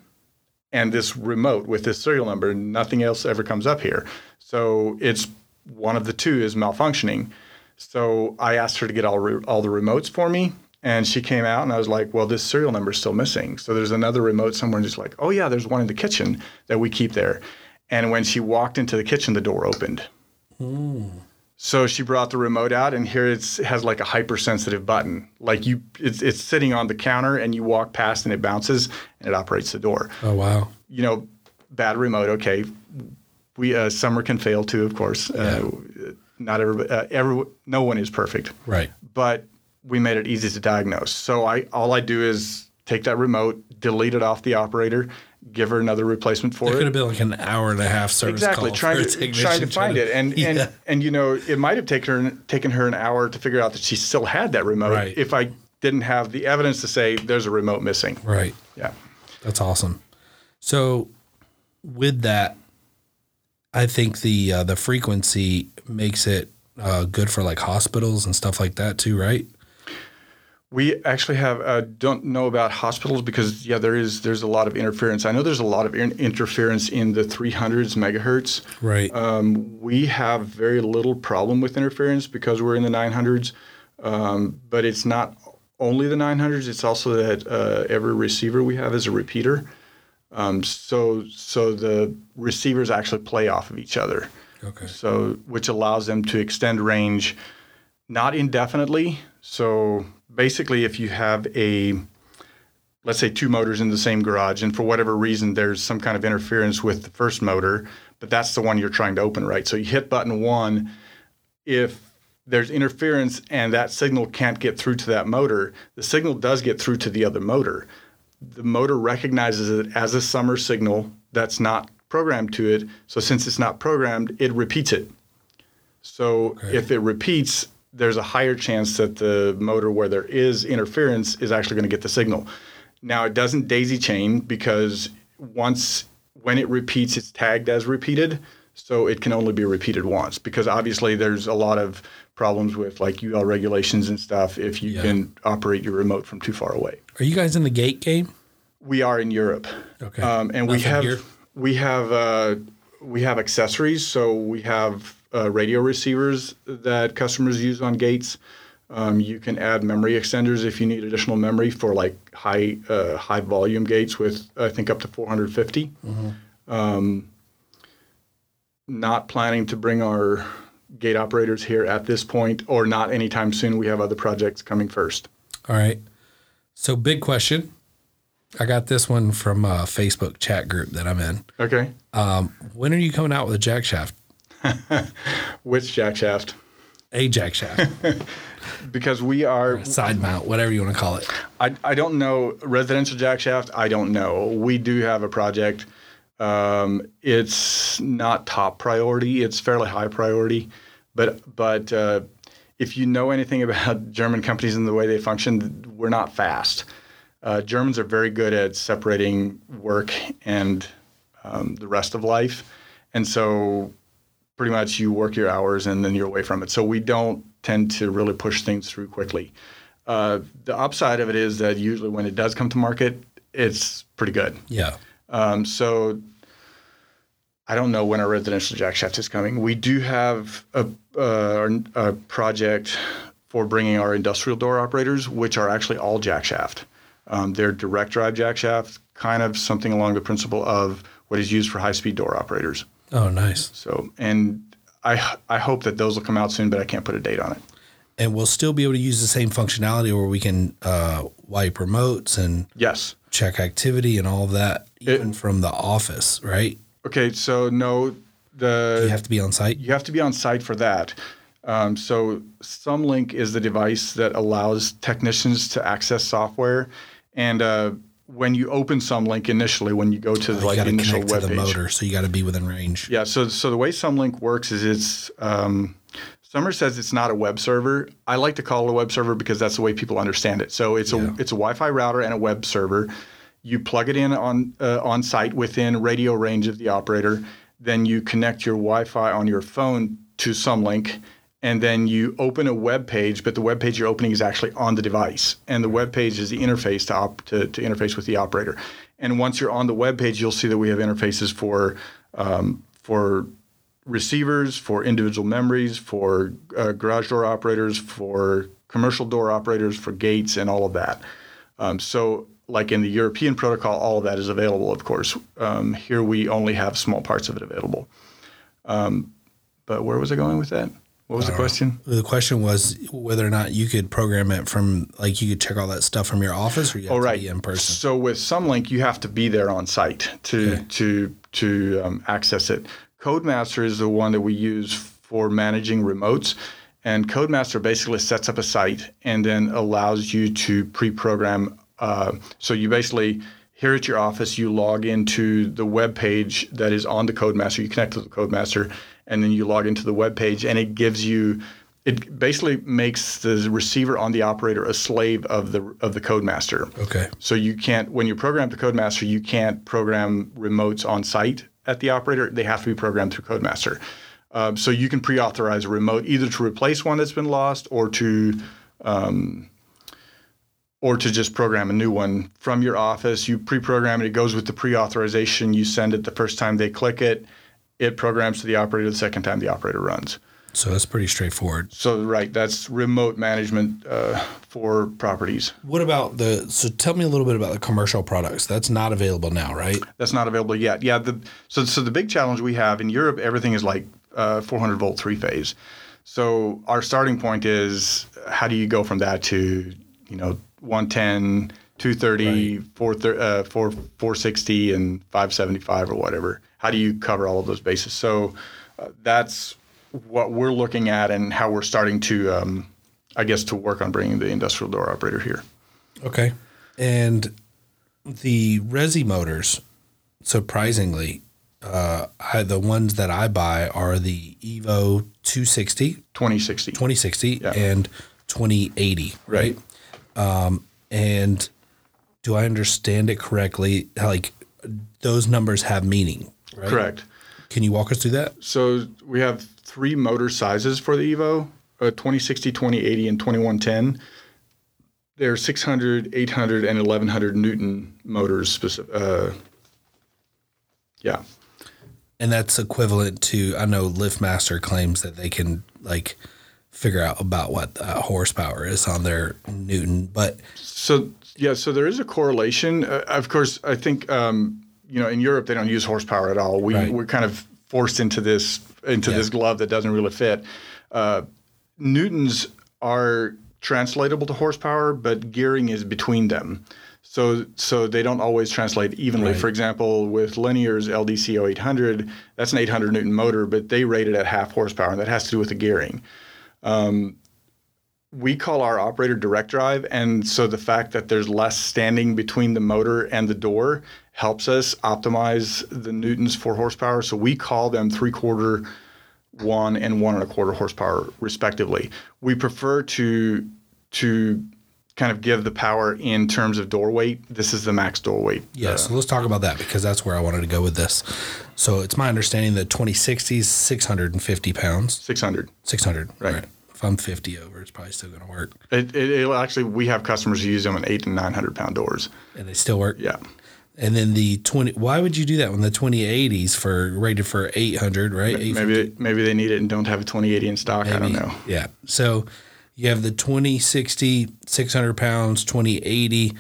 and this remote with this serial number. Nothing else ever comes up here. So it's one of the two is malfunctioning. So I asked her to get all re- all the remotes for me, and she came out and I was like, well, this serial number is still missing. So there's another remote somewhere, and just like, oh yeah, there's one in the kitchen that we keep there. And when she walked into the kitchen, the door opened. Hmm. So she brought the remote out, and here it's, it has like a hypersensitive button. Like you, it's, it's sitting on the counter, and you walk past, and it bounces, and it operates the door.
Oh wow.
You know, bad remote. Okay, we uh, Sommer can fail too, of course. Uh, not every, uh, every, no one is perfect,
Right.
but we made it easy to diagnose. So I, all I do is take that remote, delete it off the operator, give her another replacement for
It
It could
have been like an hour and a half service
exactly
call
trying to trying to find it and
Yeah.
and and you know it might have taken her taken her an hour to figure out that she still had that remote
Right.
if I didn't have the evidence to say there's a remote missing.
right.
Yeah.
That's awesome. So, with that, I think the uh, the frequency makes it uh, good for like hospitals and stuff like that too, right?
We actually have uh, don't know about hospitals because yeah there is there's a lot of interference. I know there's a lot of in- interference in the 300s megahertz.
Right.
Um, we have very little problem with interference because we're in the 900s, um, but it's not only the 900s. It's also that uh, every receiver we have is a repeater. Um, so so the receivers actually play off of each other.
Okay.
So which allows them to extend range, not indefinitely. So basically, if you have a let's say two motors in the same garage, and for whatever reason there's some kind of interference with the first motor, but that's the one you're trying to open, right? So you hit button one. If there's interference and that signal can't get through to that motor, the signal does get through to the other motor. The motor recognizes it as a Sommer signal that's not programmed to it. So since it's not programmed, it repeats it. So if it repeats, there's a higher chance that the motor where there is interference is actually going to get the signal. Now it doesn't daisy chain because once when it repeats, it's tagged as repeated. So it can only be repeated once because obviously there's a lot of problems with like UL regulations and stuff if you
Yeah.
can operate your remote from too far away.
Are you guys in the gate game?
We are in Europe.
Okay.
Um, and we have
here?
we have uh, we have accessories. So we have uh, radio receivers that customers use on gates. Um, you can add memory extenders if you need additional memory for like high uh, high volume gates with I think up to 450. Um, not planning to bring our gate operators here at this point, or not anytime soon. We have other projects coming first.
All right. So big question. I got this one from a Facebook chat group that I'm in.
Okay.
Um, when are you coming out with a jack shaft? <laughs>
Which jack shaft?
A jack shaft, <laughs>
Because we are
side mount, whatever you want to call it.
I, I don't know residential jack shaft. I don't know. We do have a project. Um, it's not top priority. It's fairly high priority, but but uh, if you know anything <laughs> about German companies and the way they function, we're not fast. Uh, Germans are very good at separating work and um, the rest of life, and so pretty much you work your hours and then you're away from it. So we don't tend to really push things through quickly. Uh, the upside of it is that usually when it does come to market, it's pretty good.
Yeah.
Um, so I don't know when our residential jack shaft is coming. We do have a, uh, a project for bringing our industrial door operators, which are actually all jack shaft. Um, they're direct drive jack shaft, kind of something along the principle of what is used for high speed door operators.
Oh, nice.
So, and I I hope that those will come out soon, but I can't put a date on it.
And we'll still be able to use the same functionality where we can uh, wipe remotes and
Yes.
check activity and all of that, even from the office, right?
Okay. So no, the
You have to be on site.
You have to be on site for that. Um, so SOMlink is the device that allows technicians to access software, and uh, when you open SOMlink initially, when you go to the
You
like initial
connect to
web
the motor, so you got to be within range.
yeah. So so the way SOMlink works is it's um, Sommer says it's not a web server. I like to call it a web server because that's the way people understand it. So it's
Yeah.
a it's a Wi-Fi router and a web server. You plug it in on uh, on site within radio range of the operator. Then you connect your Wi-Fi on your phone to Sumlink, and then you open a web page. But the web page you're opening is actually on the device, and the web page is the interface to op- to, to interface with the operator. And once you're on the web page, you'll see that we have interfaces for um, for receivers, for individual memories, for uh, garage door operators, for commercial door operators, for gates, and all of that. Um, so, like in the European protocol, all of that is available, of course. Um, here we only have small parts of it available. Um, but where was I going with that? What was the question?
The question was whether or not you could program it from, like, you could check all that stuff from your office, or you have
Oh,
to
right.
be in person.
So with SOMlink, you have to be there on site to
Okay.
to to um, access it. Codemaster is the one that we use for managing remotes, and Codemaster basically sets up a site and then allows you to pre-program. Uh, so you basically here at your office, you log into the web page that is on the Codemaster. You connect to the Codemaster, and then you log into the web page, and it gives you it basically makes the receiver on the operator a slave of the of the Codemaster.
Okay.
So you can't when you program the Codemaster, you can't program remotes on site at the operator. They have to be programmed through Codemaster. Um, so you can pre-authorize a remote either to replace one that's been lost or to um, or to just program a new one from your office. You pre-program it. It goes with the pre-authorization. You send it the first time they click it. It programs to the operator the second time the operator runs.
So that's pretty straightforward.
So right, that's remote management uh, for properties.
What about the? So tell me a little bit about the commercial products. That's not available now, right?
That's not available yet. Yeah. The, so so the big challenge we have in Europe, everything is like uh, 400 volt three phase. So our starting point is how do you go from that to you know 110, 230, 430, uh, 4, 460, and 575 or whatever. How do you cover all of those bases? So uh, that's what we're looking at and how we're starting to, um, I guess, to work on bringing the industrial door operator here.
Okay. And the Resi motors, surprisingly, uh, I, the ones that I buy are the Evo 260,
2060.
2060,
Yeah.
and 2080, right? Um, and do I understand it correctly? Like those numbers have meaning, right?
Correct.
Can you walk us through that?
So we have three motor sizes for the Evo uh, 2060, 2080, and 2110. They're 600, 800, and 1100 Newton motors. Specific, uh, yeah.
And that's equivalent to I know LiftMaster claims that they can like figure out about what uh, horsepower is on their Newton, but
So yeah, so there is a correlation. Uh, of course, I think um, you know in Europe they don't use horsepower at all. We
Right.
we're kind of forced into this into this glove that doesn't really fit. Uh, newtons are translatable to horsepower, but gearing is between them. So so they don't always translate evenly. For example, with Linear's LDC 0800, that's an 800 newton motor, but they rate it at half horsepower, and that has to do with the gearing Um, we call our operator direct drive and so the fact that there's less standing between the motor and the door helps us optimize the newtons for horsepower so we call them three quarter one and one and a quarter horsepower respectively we prefer to to kind of give the power in terms of door weight this is the max door weight
yeah. So let's talk about that because that's where I wanted to go with this. So it's my understanding that 2060 is 650 pounds,
600
600.
Right.
If I'm 50 over, it's probably still going to work,
it, it, it'll actually we have customers who use them in eight and 900 pound doors
and they still work.
yeah
And then the 20. Why would you do that when the 2080s for rated for 800, right?
maybe maybe they need it and don't have a 2080 in stock i don't know
Yeah. So you have the 2060, 600 pounds, 2080,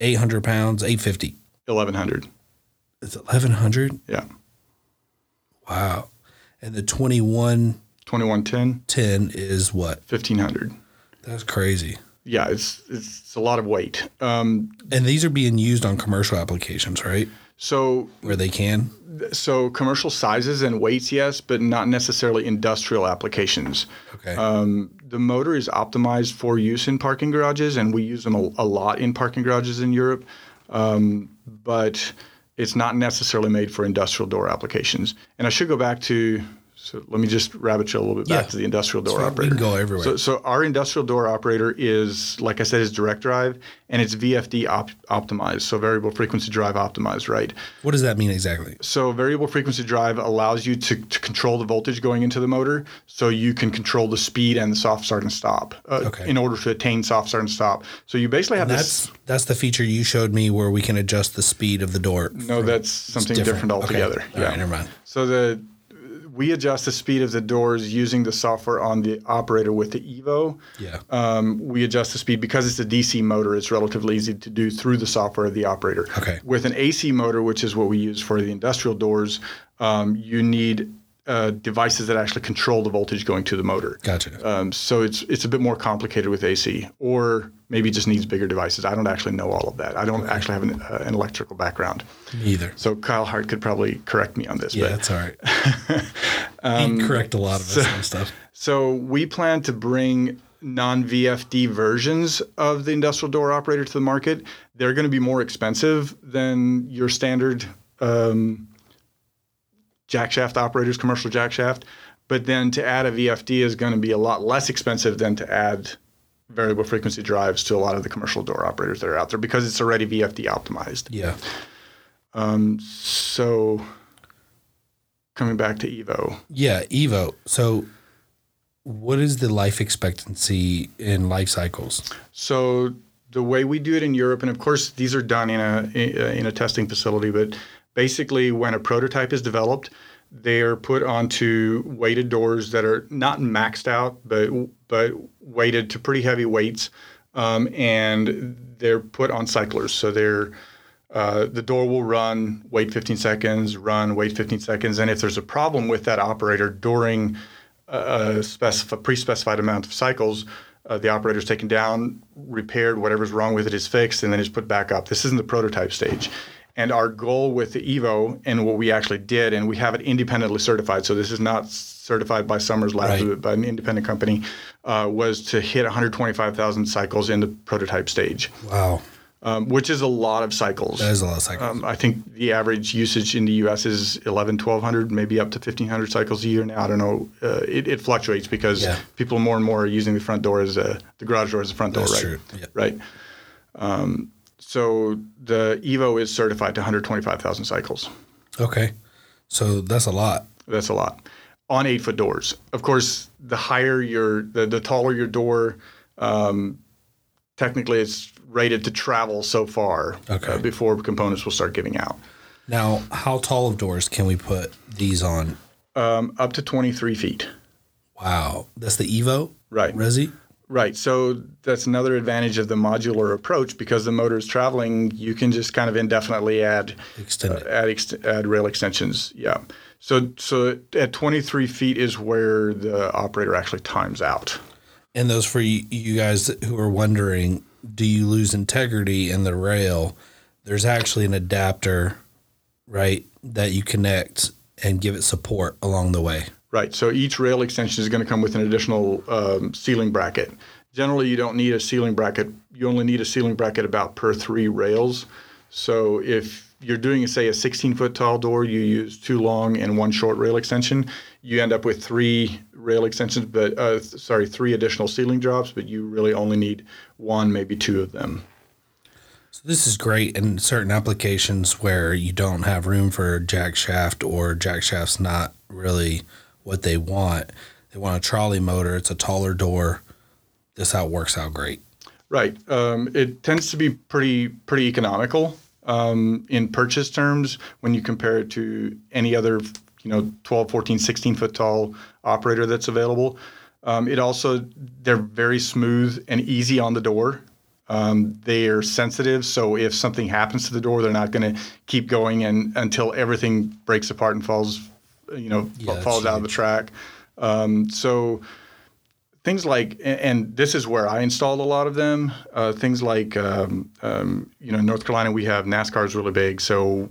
800 pounds, 850.
1100
It's 1100.
yeah
Wow. And the 21 2110
2110
is what?
1500
That's crazy.
yeah it's it's a lot of weight um,
And these are being used on commercial applications, right?
so
Where they can.
so commercial sizes and weights yes but not necessarily industrial applications
Okay.
um, the motor is optimized for use in parking garages and we use them a, a lot in parking garages in europe um, but it's not necessarily made for industrial door applications. And i should go back to so let me just rabbit trail a little bit back
Yeah.
to the industrial door.
We
operator
can go everywhere.
So, so our industrial door operator is, like I said, is direct drive, and it's VFD op- optimized, so variable frequency drive optimized, right?
what does that mean exactly?
So variable frequency drive allows you to, to control the voltage going into the motor, so you can control the speed and the soft start and stop uh,
Okay.
in order to attain soft start and stop. So you basically have
That's
this.
that's the feature you showed me where we can adjust the speed of the door.
No, that's something different,
Okay.
altogether.
All right, never mind.
So the we adjust the speed of the doors using the software on the operator with the Evo.
Yeah.
um, we adjust the speed because it's a DC motor. It's relatively easy to do through the software of the operator.
Okay.
With an AC motor, which is what we use for the industrial doors, um, you need uh, devices that actually control the voltage going to the motor.
Gotcha.
Um, so it's it's a bit more complicated with AC, or maybe it just needs bigger devices. I don't actually know all of that. I don't actually have an, uh, an electrical background.
Either.
So Kyle Hart could probably correct me on this.
Yeah,
but
that's all right. <laughs>
Um,
He'd correct a lot of us on stuff. <laughs>
So we plan to bring non-VFD versions of the industrial door operator to the market. They're going to be more expensive than your standard um, jack shaft operators, commercial jack shaft. But then to add a VFD is going to be a lot less expensive than to add variable frequency drives to a lot of the commercial door operators that are out there because it's already VFD optimized.
Yeah.
Um, so coming back to Evo.
Yeah, Evo. So what is the life expectancy in life cycles?
So the way we do it in Europe, and of course these are done in a in a testing facility, but basically when a prototype is developed, They are put onto weighted doors that are not maxed out, but but weighted to pretty heavy weights, um, and they're put on cyclers. So they're uh, the door will run, wait 15 seconds, run, wait 15 seconds, and if there's a problem with that operator during a, specif- pre-specified amount of cycles, uh, the operator's taken down, repaired, whatever's wrong with it is fixed, and then it's put back up. This isn't the prototype stage. And our goal with the Evo and what we actually did, and we have it independently certified, so this is not certified by Sommer's Labs,
Right.
but by an independent company, uh, was to hit 125,000 cycles in the prototype stage,
Wow.
um, which is a lot of cycles.
That is a lot of cycles.
Um, I think the average usage in the U.S. is 11, 1,200, maybe up to 1,500 cycles a year now. I don't know. Uh, it, it fluctuates because
Yeah.
people more and more are using the front door as a, the garage door as a front door,
That's
right?
true. Yeah.
Right. Um, so the Evo is certified to 125,000 cycles.
okay. So that's a lot.
That's a lot on eight foot doors. Of course, the higher your, the, the taller your door, um, technically it's rated to travel so far
Okay.
uh, before components will start giving out.
Now, how tall of doors can we put these on?
Um, up to 23 feet.
Wow. That's the Evo?
Right.
Resi?
Right. So that's another advantage of the modular approach because the motor is traveling. You can just kind of indefinitely add uh, add ex- add rail extensions. Yeah. So so at 23 feet is where the operator actually times out.
And those for you, you guys who are wondering, do you lose integrity in the rail? There's actually an adapter, right, that you connect and give it support along the way.
Right. So each rail extension is going to come with an additional um, ceiling bracket. Generally, you don't need a ceiling bracket. You only need a ceiling bracket about per three rails. So if you're doing, say, a 16 foot tall door, you use two long and one short rail extension. You end up with three rail extensions, but uh, sorry, three additional ceiling drops, but you really only need one, maybe two of them.
So this is great in certain applications where you don't have room for jack shaft or jack shaft's not really what they want. They want a trolley motor. It's a taller door. This how it works out great.
Right. Um, it tends to be pretty pretty economical um, in purchase terms when you compare it to any other, you know, 12, 14, 16 foot tall operator that's available. Um, it also they're very smooth and easy on the door. Um, they are sensitive, so if something happens to the door, they're not going to keep going and until everything breaks apart and falls, you know,
Yeah,
falls out of the track. Um, so things like and- and this is where I installed a lot of them. Uh, things like um, um, you know North Carolina, we have NASCAR is really big, so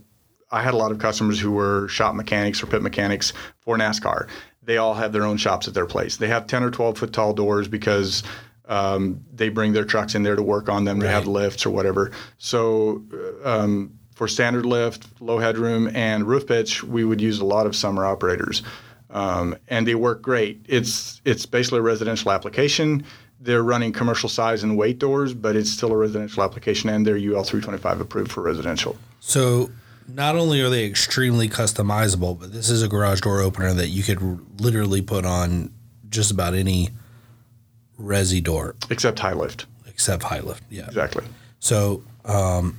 I had a lot of customers who were shop mechanics or pit mechanics for NASCAR. They all have their own shops at their place. They have ten or twelve foot tall doors because um, they bring their trucks in there to work on them. They have lifts or whatever. So. Um, for standard lift, low headroom, and roof pitch, we would use a lot of Sommer operators um, and they work great. It's it's basically a residential application. They're running commercial size and weight doors, but it's still a residential application, and they're UL 325 approved for residential.
So not only are they extremely customizable, but this is a garage door opener that you could r- literally put on just about any resi door
Except high lift.
except high lift. Yeah.
Exactly.
So um,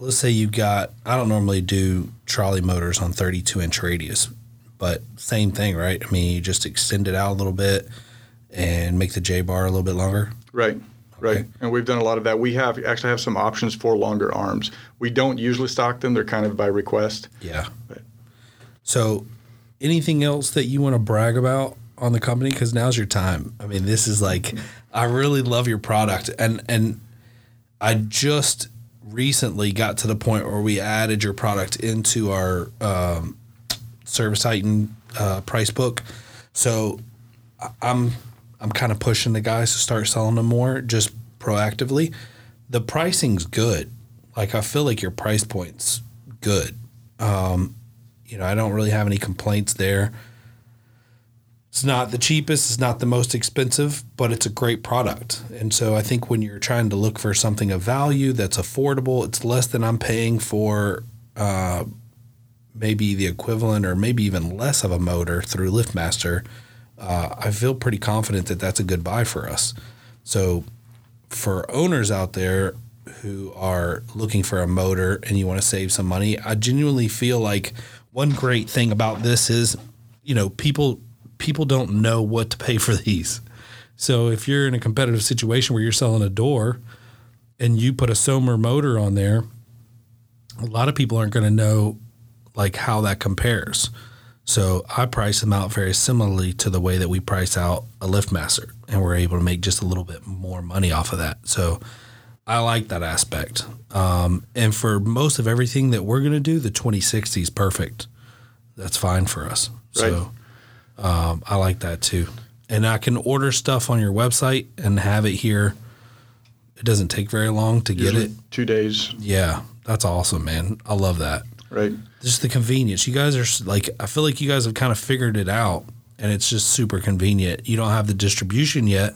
let's say you've got, I don't normally do trolley motors on 32 inch radius, but same thing, right? I mean, you just extend it out a little bit and make the J bar a little bit longer.
Right. Right. And we've done a lot of that. We have actually have some options for longer arms. We don't usually stock them. They're kind of by request.
Yeah.
Right.
So, anything else that you want to brag about on the company? Because now's your time. I mean, this is like, mm-hmm. I really love your product, and and I just recently got to the point where we added your product into our um, ServiceTitan uh, price book. So, I'm I'm kind of pushing the guys to start selling them more, just proactively. The pricing's good. Like I feel like your price point's good you know, I don't really have any complaints there. It's not the cheapest, it's not the most expensive, but it's a great product. And so I think when you're trying to look for something of value that's affordable, it's less than I'm paying for uh, maybe the equivalent or maybe even less of a motor through LiftMaster. Uh, I feel pretty confident that that's a good buy for us. So for owners out there who are looking for a motor and you want to save some money, I genuinely feel like one great thing about this is, you know, people people don't know what to pay for these. So if you're in a competitive situation where you're selling a door and you put a Sommer motor on there, a lot of people aren't going to know like how that compares. So I price them out very similarly to the way that we price out a LiftMaster, and we're able to make just a little bit more money off of that. So I like that aspect. Um, and for most of everything that we're going to do, the 2060 is perfect. That's fine for us. So um, I like that too. And I can order stuff on your website and have it here. It doesn't take very long to get it.
Two days,
Yeah, that's awesome, man. I love that.
right?
Just the convenience. You guys are like, I feel like you guys have kind of figured it out, and it's just super convenient. You don't have the distribution yet,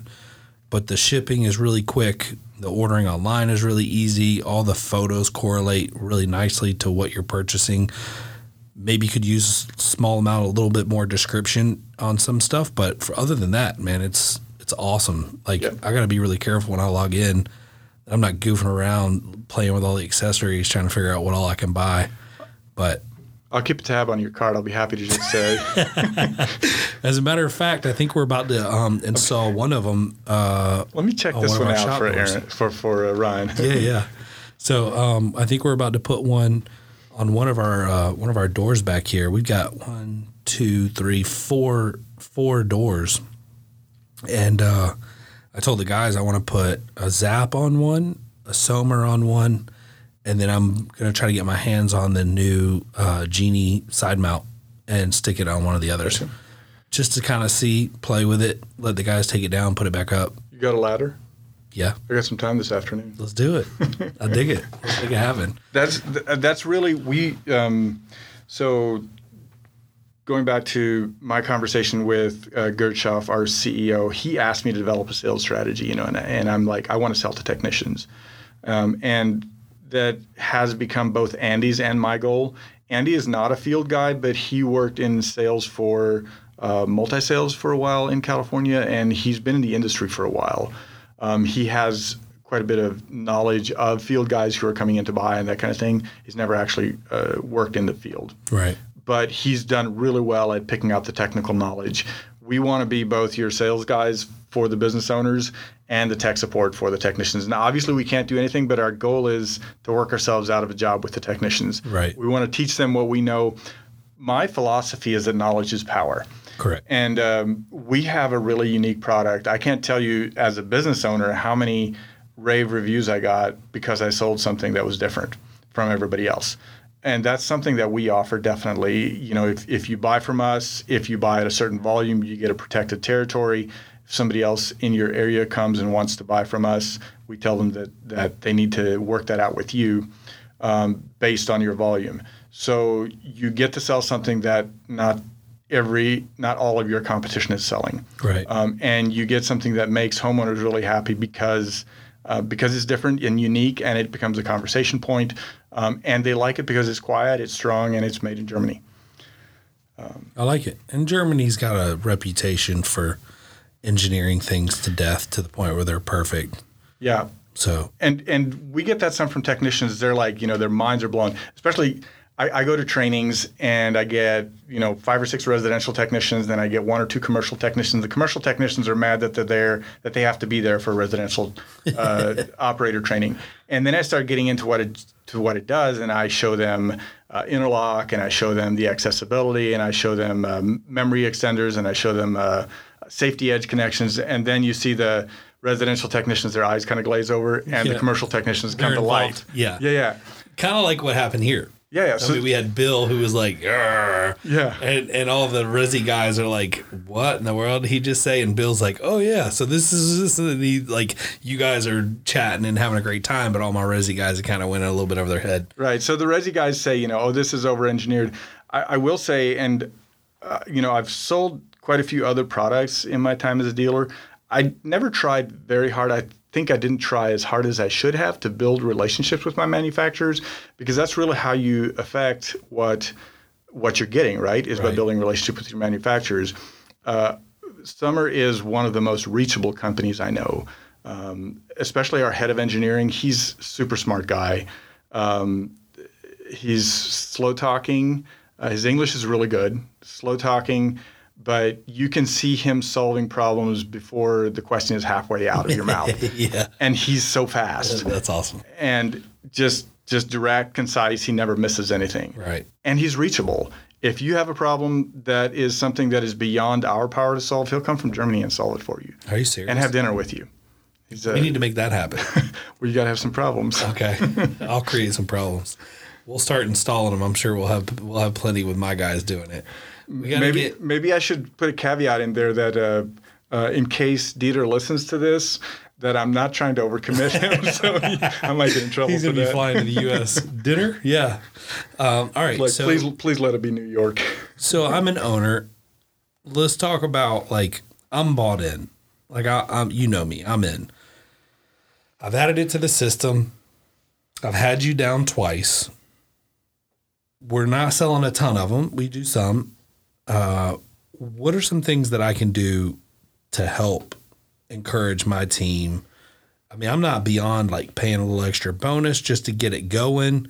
but the shipping is really quick. The ordering online is really easy. All the photos correlate really nicely to what you're purchasing. Maybe you could use a small amount, a little bit more description on some stuff, but for other than that, man, it's it's awesome. Like
Yeah.
I got to be really careful when I log in. I'm not goofing around playing with all the accessories, trying to figure out what all I can buy. But
I'll keep a tab on your card. I'll be happy to just say, <laughs>
as a matter of fact, I think we're about to um, install one of them. Uh,
let me check
On
this
one
one out for. Aaron, for for uh, Ryan.
yeah, yeah. So um, I think we're about to put one on one of our uh, one of our doors back here. We've got one, two, three, four, four doors, and uh, I told the guys I want to put a Zap on one, a Sommer on one, and then I'm gonna try to get my hands on the new uh, Genie side mount and stick it on one of the others, just to kind of see, play with it, let the guys take it down, put it back up.
You got a ladder?
Yeah,
I got some time this afternoon.
let's do it. I dig it. <laughs> Let's make it happen.
That's that's really we. Um, so going back to my conversation with uh, Gert Schaff, our CEO, he asked me to develop a sales strategy. You know, and, and I'm like, I want to sell to technicians, um, and that has become both Andy's and my goal. Andy is not a field guy, but he worked in sales for uh, multi sales for a while in California, and he's been in the industry for a while. Um, he has quite a bit of knowledge of field guys who are coming in to buy and that kind of thing. He's never actually uh, worked in the field,
Right.
but he's done really well at picking out the technical knowledge. We want to be both your sales guys for the business owners and the tech support for the technicians. Now, obviously, we can't do anything, but our goal is to work ourselves out of a job with the technicians.
Right.
We want to teach them what we know. My philosophy is that knowledge is power.
Correct.
And um, we have a really unique product. I can't tell you as a business owner how many rave reviews I got because I sold something that was different from everybody else. And that's something that we offer definitely. You know, if, if you buy from us, if you buy at a certain volume, you get a protected territory. If somebody else in your area comes and wants to buy from us, we tell them that, that they need to work that out with you um, based on your volume. So you get to sell something that not every, not all of your competition is selling,
Right.
um, and you get something that makes homeowners really happy because uh, because it's different and unique, and it becomes a conversation point, um, and they like it because it's quiet, it's strong, and it's made in Germany.
I like it. And Germany's got a reputation for engineering things to death to the point where they're perfect.
Yeah,
So
and and we get that some from technicians. They're like, you know, their minds are blown. Especially, I, I go to trainings and I get, you know, five or six residential technicians. Then I get one or two commercial technicians. The commercial technicians are mad that they're there, that they have to be there for residential <laughs> uh, operator training. And then I start getting into what it to what it does, and I show them uh, interlock, and I show them the accessibility, and I show them um, memory extenders, and I show them uh, safety edge connections, and then you see the residential technicians, their eyes kind of glaze over, and
Yeah.
the commercial technicians come
They're
to life.
Yeah.
yeah, yeah,
kind of like what happened here.
Yeah, yeah.
I
So
mean, we had Bill who was like, "Arr."
Yeah.
and and all the Resi guys are like, "What in the world did he just say?" And Bill's like, "Oh yeah, so this is this is the like you guys are chatting and having a great time, but all my Resi guys kind of went a little bit over their head."
Right. So the Resi guys say, you know, oh, this is over engineered. I, I will say, and, uh, you know, I've sold quite a few other products in my time as a dealer. I never tried very hard. I think I didn't try as hard as I should have to build relationships with my manufacturers because that's really how you affect what what you're getting, right? Is by building relationship with your manufacturers. Uh, Sommer is one of the most reachable companies I know. Um, especially our head of engineering, he's a super smart guy. Um, he's slow talking. Uh, his English is really good, slow talking, but you can see him solving problems before the question is halfway out of your mouth. <laughs>
yeah.
And he's so fast <laughs>
That's awesome.
and just just direct, concise. He never misses anything.
Right.
And he's reachable. If you have a problem that is something that is beyond our power to solve, he'll come from Germany and solve it for you
Are you serious?
and have dinner with you. He's uh,
we need to make that happen. <laughs>
well, you got to have some problems.
Okay. I'll create some problems. We'll start installing them. I'm sure we'll have we'll have plenty with my guys doing it.
Maybe
get
maybe I should put a caveat in there that uh, uh, in case Dieter listens to this, that I'm not trying to overcommit him, <laughs> so I might get in trouble
he's gonna be
that.
flying to the U.S. <laughs> dinner. Yeah. Um, all right.
Like,
so
please, please let it be New York.
so I'm an owner. Let's talk about like I'm bought in. Like I, I'm, you know me. I'm in. I've added it to the system. I've had you down twice. We're not selling a ton of them. We do some. Uh, what are some things that I can do to help encourage my team? I mean, I'm not beyond like paying a little extra bonus just to get it going.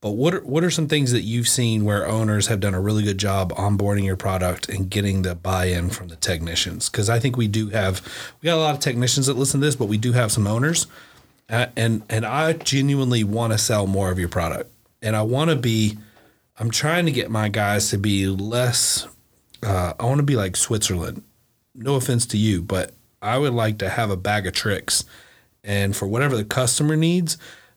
But what are, what are some things that you've seen where owners have done a really good job onboarding your product and getting the buy-in from the technicians? Because I think we do have we got a lot of technicians that listen to this, but we do have some owners, uh, and and I genuinely want to sell more of your product, and I want to be. I'm trying to get my guys to be less. Uh, I want to be like Switzerland. No offense to you, but I would like to have a bag of tricks, and for whatever the customer needs,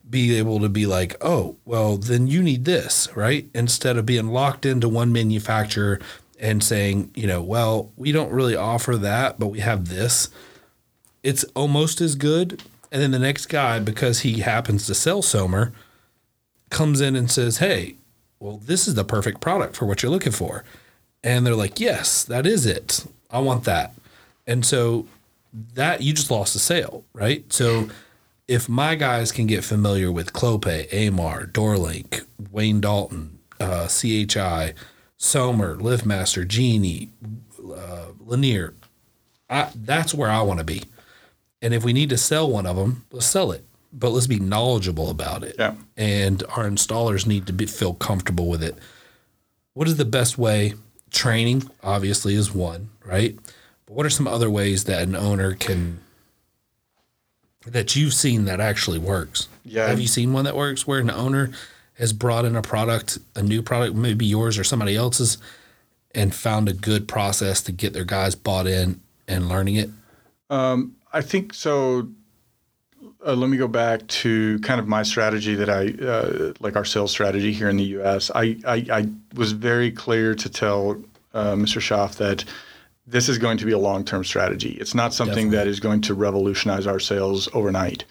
be able to be like, oh, well, then you need this, right? Instead of being locked into one manufacturer and saying, you know, well, we don't really offer that, but we have this. It's almost as good. And then the next guy, because he happens to sell Sommer, comes in and says, hey, well, this is the perfect product for what you're looking for. And they're like, yes, that is it. I want that. And so that you just lost a sale, right? So if my guys can get familiar with Clopay, Amarr, Doorlink, Wayne Dalton, uh, CHI, Sommer, LiftMaster, Genie, uh, Linear, I, that's where I want to be. And if we need to sell one of them, let's sell it. But let's be knowledgeable about it.
Yeah.
And our installers need to be, feel comfortable with it. What is the best way? Training, obviously, is one, right? But what are some other ways that an owner can that you've seen that actually works?
Yeah.
Have you seen one that works where an owner has brought in a product, a new product, maybe yours or somebody else's, and found a good process to get their guys bought in and learning it?
Um, I think so. Uh, let me go back to kind of my strategy that I uh, like our sales strategy here in the U.S. I I, I was very clear to tell uh, Mr. Schaff that this is going to be a long-term strategy. It's not something that is going to revolutionize our sales overnight.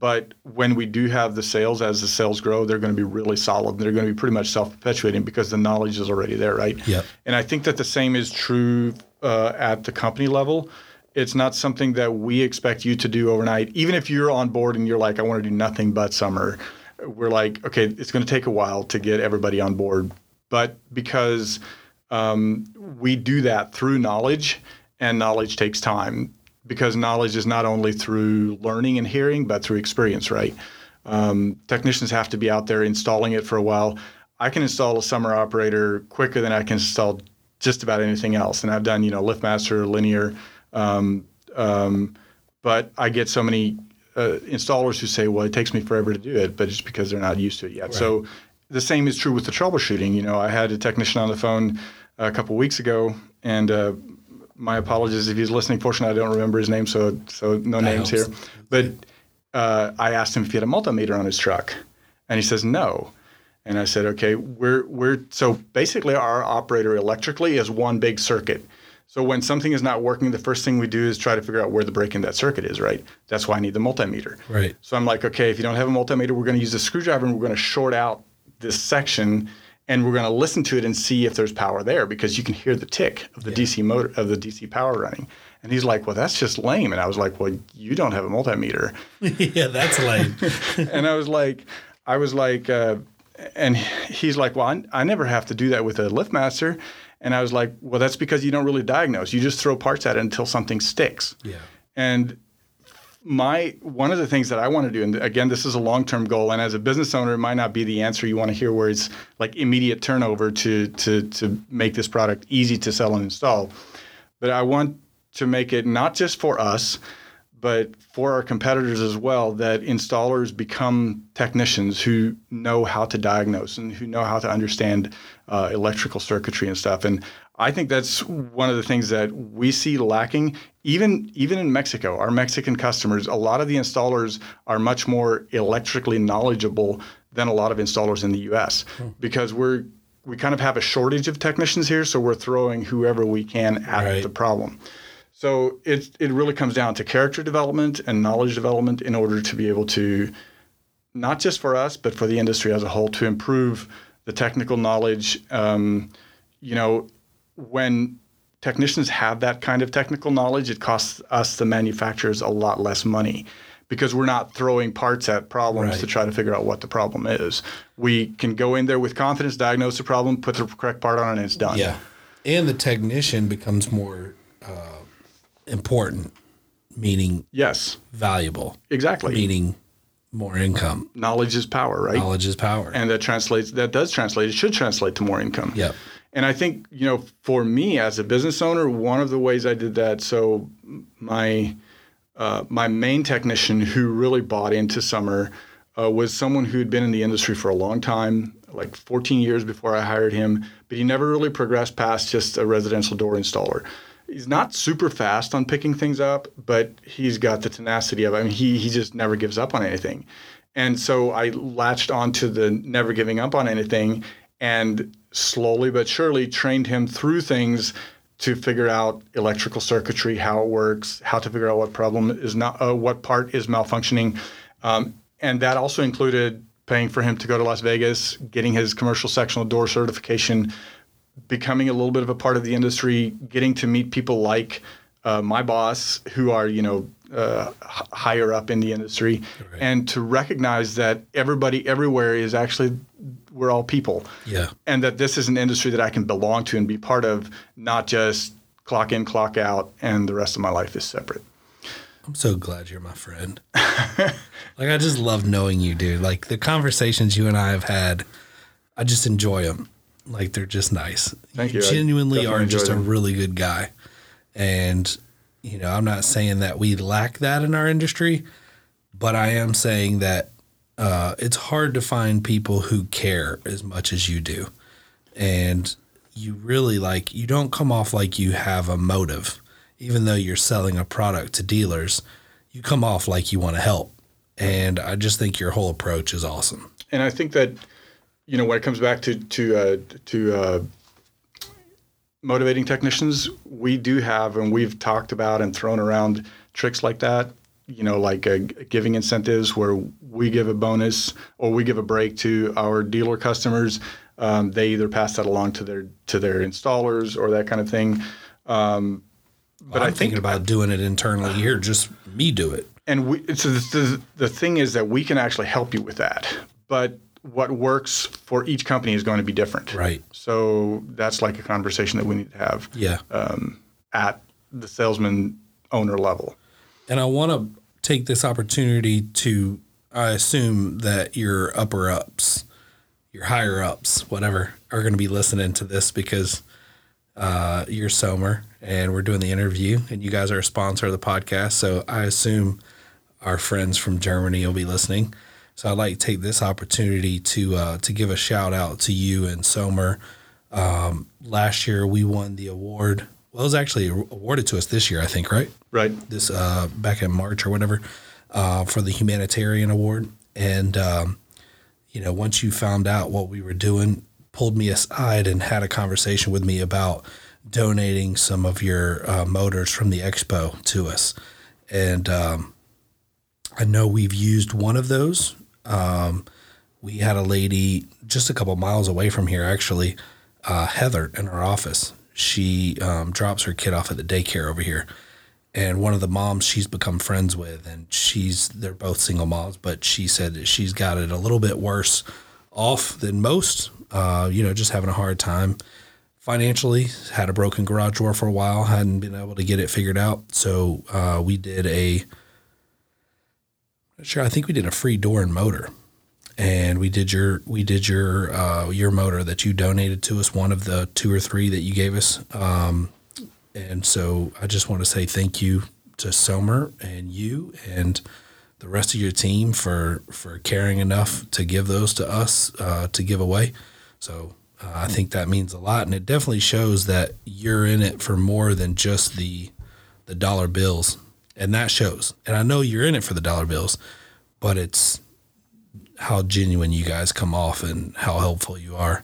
But when we do have the sales, as the sales grow, they're going to be really solid. They're going to be pretty much self-perpetuating because the knowledge is already there, right?
Yep.
And I think that the same is true uh, at the company level. It's not something that we expect you to do overnight. Even if you're on board and you're like, I want to do nothing but Sommer, we're like, okay, it's going to take a while to get everybody on board. But because um, we do that through knowledge, and knowledge takes time because knowledge is not only through learning and hearing, but through experience, right? Um, technicians have to be out there installing it for a while. I can install a Sommer operator quicker than I can install just about anything else, and I've done you know LiftMaster, Linear, um, um, but I get so many uh, installers who say, "Well, it takes me forever to do it," but it's because they're not used to it yet. So the same is true with the troubleshooting. You know, I had a technician on the phone a couple weeks ago, and uh, my apologies if he's listening. Fortunately, I don't remember his name, so so no names here. But uh, I asked him if he had a multimeter on his truck, and he says no. And I said, okay, we're we're so basically our operator electrically is one big circuit. So when something is not working, the first thing we do is try to figure out where the break in that circuit is, right? That's why I need the multimeter.
Right.
So I'm like, okay, if you don't have a multimeter, we're going to use a screwdriver and we're going to short out this section and we're going to listen to it and see if there's power there because you can hear the tick of the DC motor of the DC power running. And he's like, well, that's just lame. And I was like, well, you don't have a multimeter. <laughs>
yeah, that's lame. <laughs>
and I was like, I was like, uh, and he's like, well, I, I never have to do that with a LiftMaster. And I was like, well, that's because you don't really diagnose. You just throw parts at it until something sticks.
yeah.
And my one of the things that I want to do, and again, this is a long term goal, and as a business owner, it might not be the answer you want to hear, where it's like immediate turnover to to to make this product easy to sell and install. But I want to make it not just for us, but for our competitors as well, that installers become technicians who know how to diagnose and who know how to understand uh, electrical circuitry and stuff. And I think that's one of the things that we see lacking, even even in Mexico. Our Mexican customers, a lot of the installers are much more electrically knowledgeable than a lot of installers in the U.S. because we're we kind of have a shortage of technicians here, so we're throwing whoever we can at
Right.
the problem. So it it really comes down to character development and knowledge development in order to be able to not just for us but for the industry as a whole to improve the technical knowledge. Um, you know, when technicians have that kind of technical knowledge, it costs us the manufacturers a lot less money because we're not throwing parts at problems
Right.
to try to figure out what the problem is. We can go in there with confidence, diagnose the problem, put the correct part on, and it's done.
Yeah. And the technician becomes more uh, important, meaning
Yes,
valuable,
exactly.
meaning more income.
knowledge is power, right?
Knowledge is power.
and that translates that does translate it should translate to more income
Yep.
and i think you know for me as a business owner one of the ways i did that so my uh, my main technician who really bought into Sommer uh, was someone who'd been in the industry for a long time like 14 years before i hired him but he never really progressed past just a residential door installer he's not super fast on picking things up, but he's got the tenacity of. I mean, he he just never gives up on anything. And so I latched onto the never giving up on anything and slowly but surely trained him through things to figure out electrical circuitry, how it works, how to figure out what problem is not, uh, what part is malfunctioning. Um, and that also included paying for him to go to Las Vegas, getting his commercial sectional door certification, becoming a little bit of a part of the industry, getting to meet people like uh, my boss, who are you know uh, h- higher up in the industry, and to recognize that everybody everywhere is actually we're all people,
Yeah.
and that this is an industry that I can belong to and be part of, not just clock in, clock out, and the rest of my life is separate.
I'm so glad you're my friend. <laughs> like I just love knowing you, dude. Like the conversations you and I have had, I just enjoy them. Like they're just nice.
Thank you. I
Genuinely are just a really good guy. And you know, I'm not saying that we lack that in our industry, but I am saying that uh, it's hard to find people who care as much as you do. And you really like you don't come off like you have a motive even though you're selling a product to dealers you come off like you want to help and i just think your whole approach is awesome
and I think that you know when it comes back to to uh, to uh, motivating technicians, we do have and we've talked about and thrown around tricks like that. You know, like uh, giving incentives where we give a bonus or we give a break to our dealer customers. Um, they either pass that along to their to their installers or that kind of thing. Um,
but i'm thinking about doing it internally here just me do it
and we so the, the, the thing is that we can actually help you with that but what works for each company is going to be different
Right.
so that's like a conversation that we need to have
yeah
at the salesman owner level
and i want to take this opportunity to i assume that your upper ups your higher ups whatever are going to be listening to this because uh, you're Sommer and we're doing the interview and you guys are a sponsor of the podcast. So I assume our friends from Germany will be listening. So I'd like to take this opportunity to uh, to give a shout out to you and Sommer. Um, last year we won the award. Well, it was actually awarded to us this year, I think, right?
right
This uh, back in March or whatever uh, for the humanitarian award. And um, you know, once you found out what we were doing, pulled me aside and had a conversation with me about donating some of your uh, motors from the expo to us. And um, I know we've used one of those. Um, we had a lady just a couple miles away from here, actually, uh, Heather, in our office. She um, drops her kid off at the daycare over here. And one of the moms she's become friends with, and she's, they're both single moms, but she said that she's got it a little bit worse off than most, uh, you know, just having a hard time financially. Had a broken garage door for a while, hadn't been able to get it figured out. So uh, we did a Sure, I think we did a free door and motor, and we did your we did your uh, your motor that you donated to us, one of the two or three that you gave us. Um, and so I just want to say thank you to Sommer and you and the rest of your team for for caring enough to give those to us uh, to give away. So uh, I think that means a lot, and it definitely shows that you're in it for more than just the the dollar bills, and that shows. And I know you're in it for the dollar bills, but it's how genuine you guys come off and how helpful you are.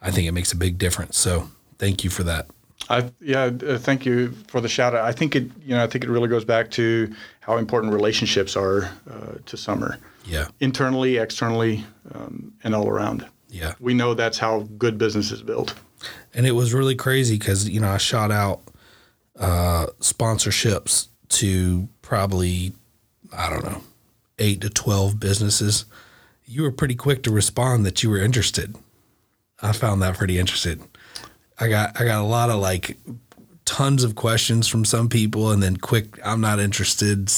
I think it makes a big difference. So thank you for that.
I yeah, uh, thank you for the shout out. I think it you know I think it really goes back to how important relationships are uh, to Sommer,
Yeah,
internally, externally, um, and all around.
yeah.
We know that's how good business is built.
and it was really crazy because you know I shot out uh, sponsorships to probably I don't know eight to twelve businesses. You were pretty quick to respond that you were interested. I found that pretty interesting. I got I got a lot of like tons of questions from some people, and then quick I'm not interested.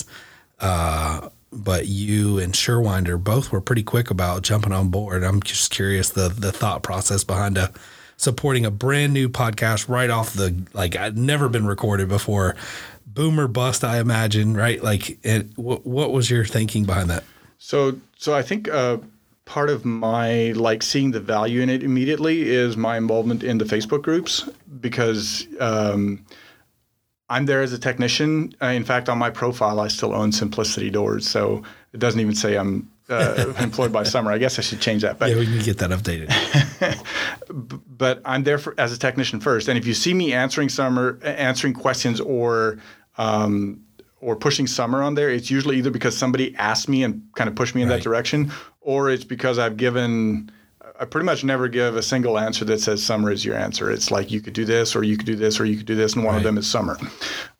Uh, but you and Surewinder both were pretty quick about jumping on board. I'm just curious the the thought process behind a supporting a brand new podcast right off the like I'd never been recorded before. Boomer bust, I imagine, right? Like, it, what what was your thinking behind that?
So, so I think uh, part of my like seeing the value in it immediately is my involvement in the Facebook groups because um, I'm there as a technician. Uh, in fact, on my profile, I still own Simplicity Doors, so it doesn't even say I'm uh, <laughs> employed by Sommer. I guess I should change that. But
Yeah, we can get that updated. <laughs>
but I'm there for, as a technician first. And if you see me answering Sommer, answering questions or um, or pushing Sommer on there, it's usually either because somebody asked me and kind of pushed me in
Right.
that direction, or it's because I've given. I pretty much never give a single answer that says Sommer is your answer. It's like you could do this, or you could do this, or you could do this, and one of them is Sommer.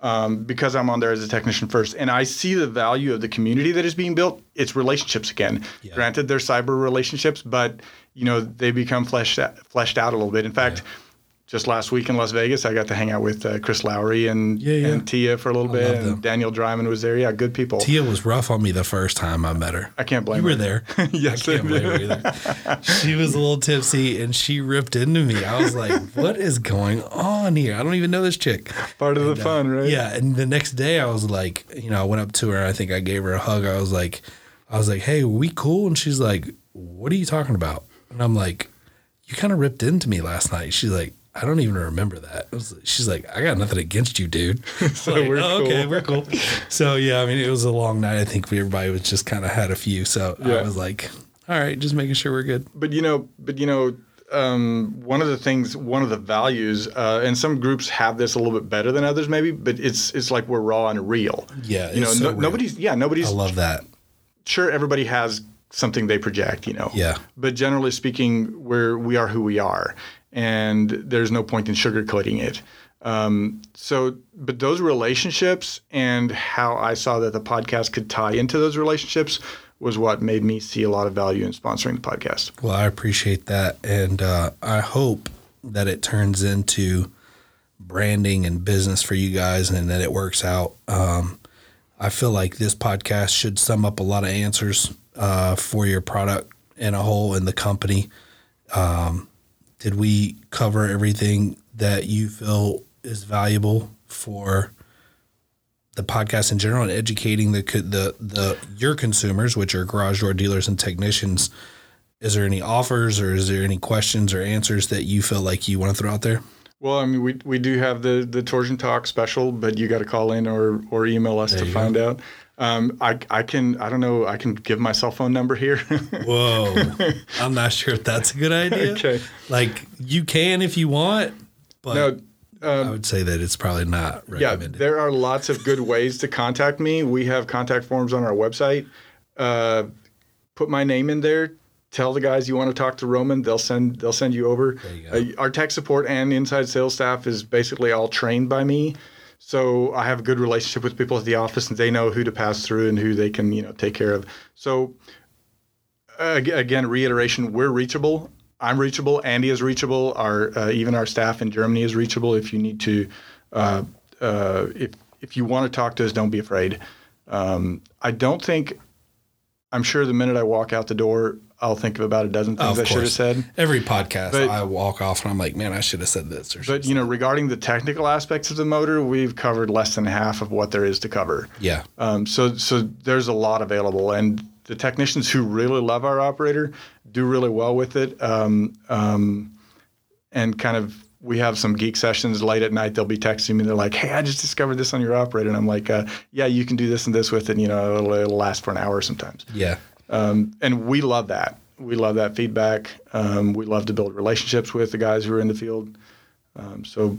Um, because I'm on there as a technician first, and I see the value of the community that is being built. It's relationships again.
Yeah.
Granted, they're cyber relationships, but you know they become fleshed out, fleshed out a little bit. In fact, just last week in Las Vegas, I got to hang out with uh, Chris Lowry and,
Yeah, yeah.
and Tia for a little bit, and
them.
Daniel Dryman was there. Yeah, good people.
Tia was rough on me the first time I met her.
I can't blame
You were
her.
there. <laughs>
Yes,
I can't blame her either. She was a little tipsy and she ripped into me. I was like, <laughs> "What is going on here? I don't even know this chick."
Part of the
And, uh,
fun, right?
Yeah, and the next day I was like, you know, I went up to her. I think I gave her a hug. I was like, I was like, "Hey, we cool?" And she's like, "What are you talking about?" And I'm like, "You kind of ripped into me last night." She's like, "I don't even remember that." Was, she's like, "I got nothing against you, dude." <laughs> so
we're
okay,
cool.
we're cool. <laughs> So yeah, I mean, it was a long night. I think we, everybody was just kind of had a few. So I was like, "All right, just making sure we're good."
but you know, but you know, um, one of the things, one of the values, uh, and some groups have this a little bit better than others, maybe. But it's it's like we're raw and real.
Yeah,
you know,
so
no, nobody's yeah, nobody's
I love that.
sure everybody has something they project, you know.
Yeah.
But generally speaking, we're we are who we are, and there's no point in sugarcoating it. Um, so, but those relationships and how I saw that the podcast could tie into those relationships was what made me see a lot of value in sponsoring the podcast.
Well, I appreciate that, and uh, I hope that it turns into branding and business for you guys, and that it works out. Um, I feel like this podcast should sum up a lot of answers uh, for your product in a whole in the company. Um, did we cover everything that you feel is valuable for the podcast in general and educating the the the your consumers, which are garage door dealers and technicians? Is there any offers or is there any questions or answers that you feel like you want to throw out there?
Well, I mean, we, we do have the the Torsion Talk special, but you got to call in or or email us to
you
find out. Um, I I can I don't know I can give my cell phone number here. <laughs>
Whoa, I'm not sure if that's a good idea.
Okay.
like you can if you want, but
no,
I would say that it's probably not recommended.
Yeah, there are lots of good ways to contact me. We have contact forms on our website. Uh, put my name in there. Tell the guys you want to talk to Roman. They'll send they'll send you over.
you.
Uh, our tech support and inside sales staff is basically all trained by me. So I have a good relationship with people at the office, and they know who to pass through and who they can you know take care of. So uh, again, reiteration: we're reachable. I'm reachable. Andy is reachable. Our uh, even our staff in Germany is reachable. If you need to, uh, uh, if if you want to talk to us, don't be afraid. Um, I don't think I'm sure the minute I walk out the door, I'll think of about a dozen
Oh,
things I should have said.
Every podcast,
But-
I walk off and I'm like, man, I should have said this. Or
But you know, regarding the technical aspects of the motor, we've covered less than half of what there is to cover.
yeah,
Um, so so there's a lot available, and the technicians who really love our operator do really well with it. Um, um, and kind of we have some geek sessions late at night. They'll be texting me. They're like, "Hey, I just discovered this on your operator," and I'm like, uh, "Yeah, you can do this and this with it. And, you know, it'll, it'll last for an hour sometimes."
yeah,
Um, and we love that. We love that feedback. Um, we love to build relationships with the guys who are in the field. Um, so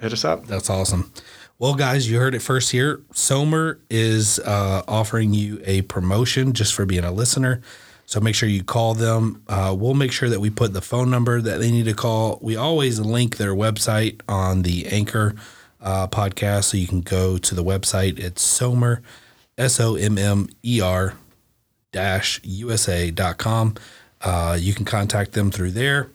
hit us up.
that's awesome. Well, guys, you heard it first here. Sommer is uh, offering you a promotion just for being a listener. So make sure you call them. Uh, we'll make sure that we put the phone number that they need to call. We always link their website on the Anchor uh, podcast, so you can go to the website. It's Somer, S O M M E R USA.com. Uh, you can contact them through there.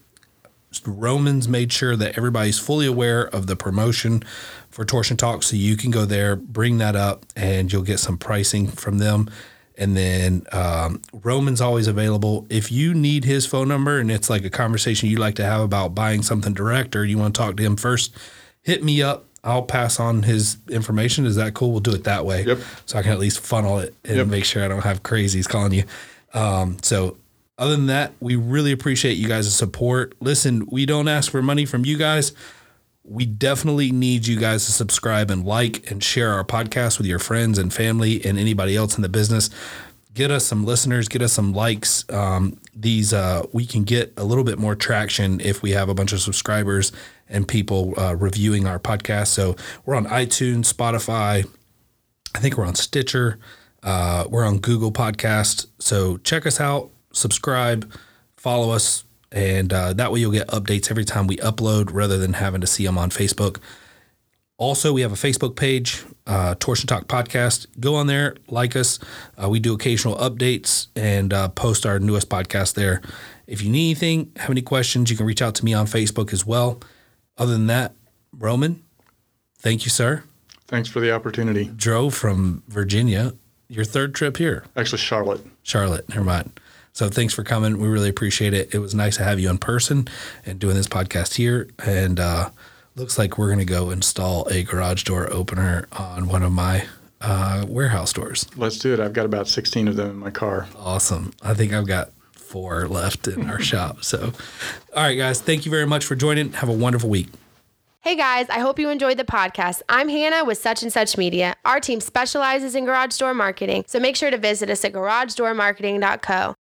Romans made sure that everybody's fully aware of the promotion for Torsion Talk. So you can go there, bring that up, and you'll get some pricing from them. And then um, Roman's always available. If you need his phone number and it's like a conversation you'd like to have about buying something direct or you want to talk to him first, hit me up. I'll pass on his information. Is that cool? We'll do it that way.
Yep.
So I can at least funnel it and
Yep.
make sure I don't have crazies calling you. Um, so other than that, we really appreciate you guys' support. Listen, we don't ask for money from you guys. We definitely need you guys to subscribe and like and share our podcast with your friends and family and anybody else in the business. Get us some listeners, get us some likes. Um, these uh, we can get a little bit more traction if we have a bunch of subscribers and people uh, reviewing our podcast. So we're on iTunes, Spotify, I think we're on Stitcher. Uh, we're on Google Podcast. So check us out, subscribe, follow us, and uh, that way you'll get updates every time we upload rather than having to see them on Facebook. Also, we have a Facebook page, uh, Torsion Talk Podcast. Go on there, like us. Uh, we do occasional updates and uh, post our newest podcast there. If you need anything, have any questions, you can reach out to me on Facebook as well. Other than that, Roman, thank you, sir
Thanks for the opportunity.
drove from Virginia, your third trip here,
Actually, Charlotte.
Charlotte. Never mind. So thanks for coming. We really appreciate it. It was nice to have you in person and doing this podcast here. And uh, looks like we're going to go install a garage door opener on one of my uh, warehouse doors.
Let's do it. I've got about 16 of them in my car.
Awesome. I think I've got four left in our shop. So, all right, guys, thank you very much for joining. Have a wonderful week.
Hey guys, I hope you enjoyed the podcast. I'm Hannah with Such and Such Media. Our team specializes in garage door marketing, so make sure to visit us at garagedoormarketing.co.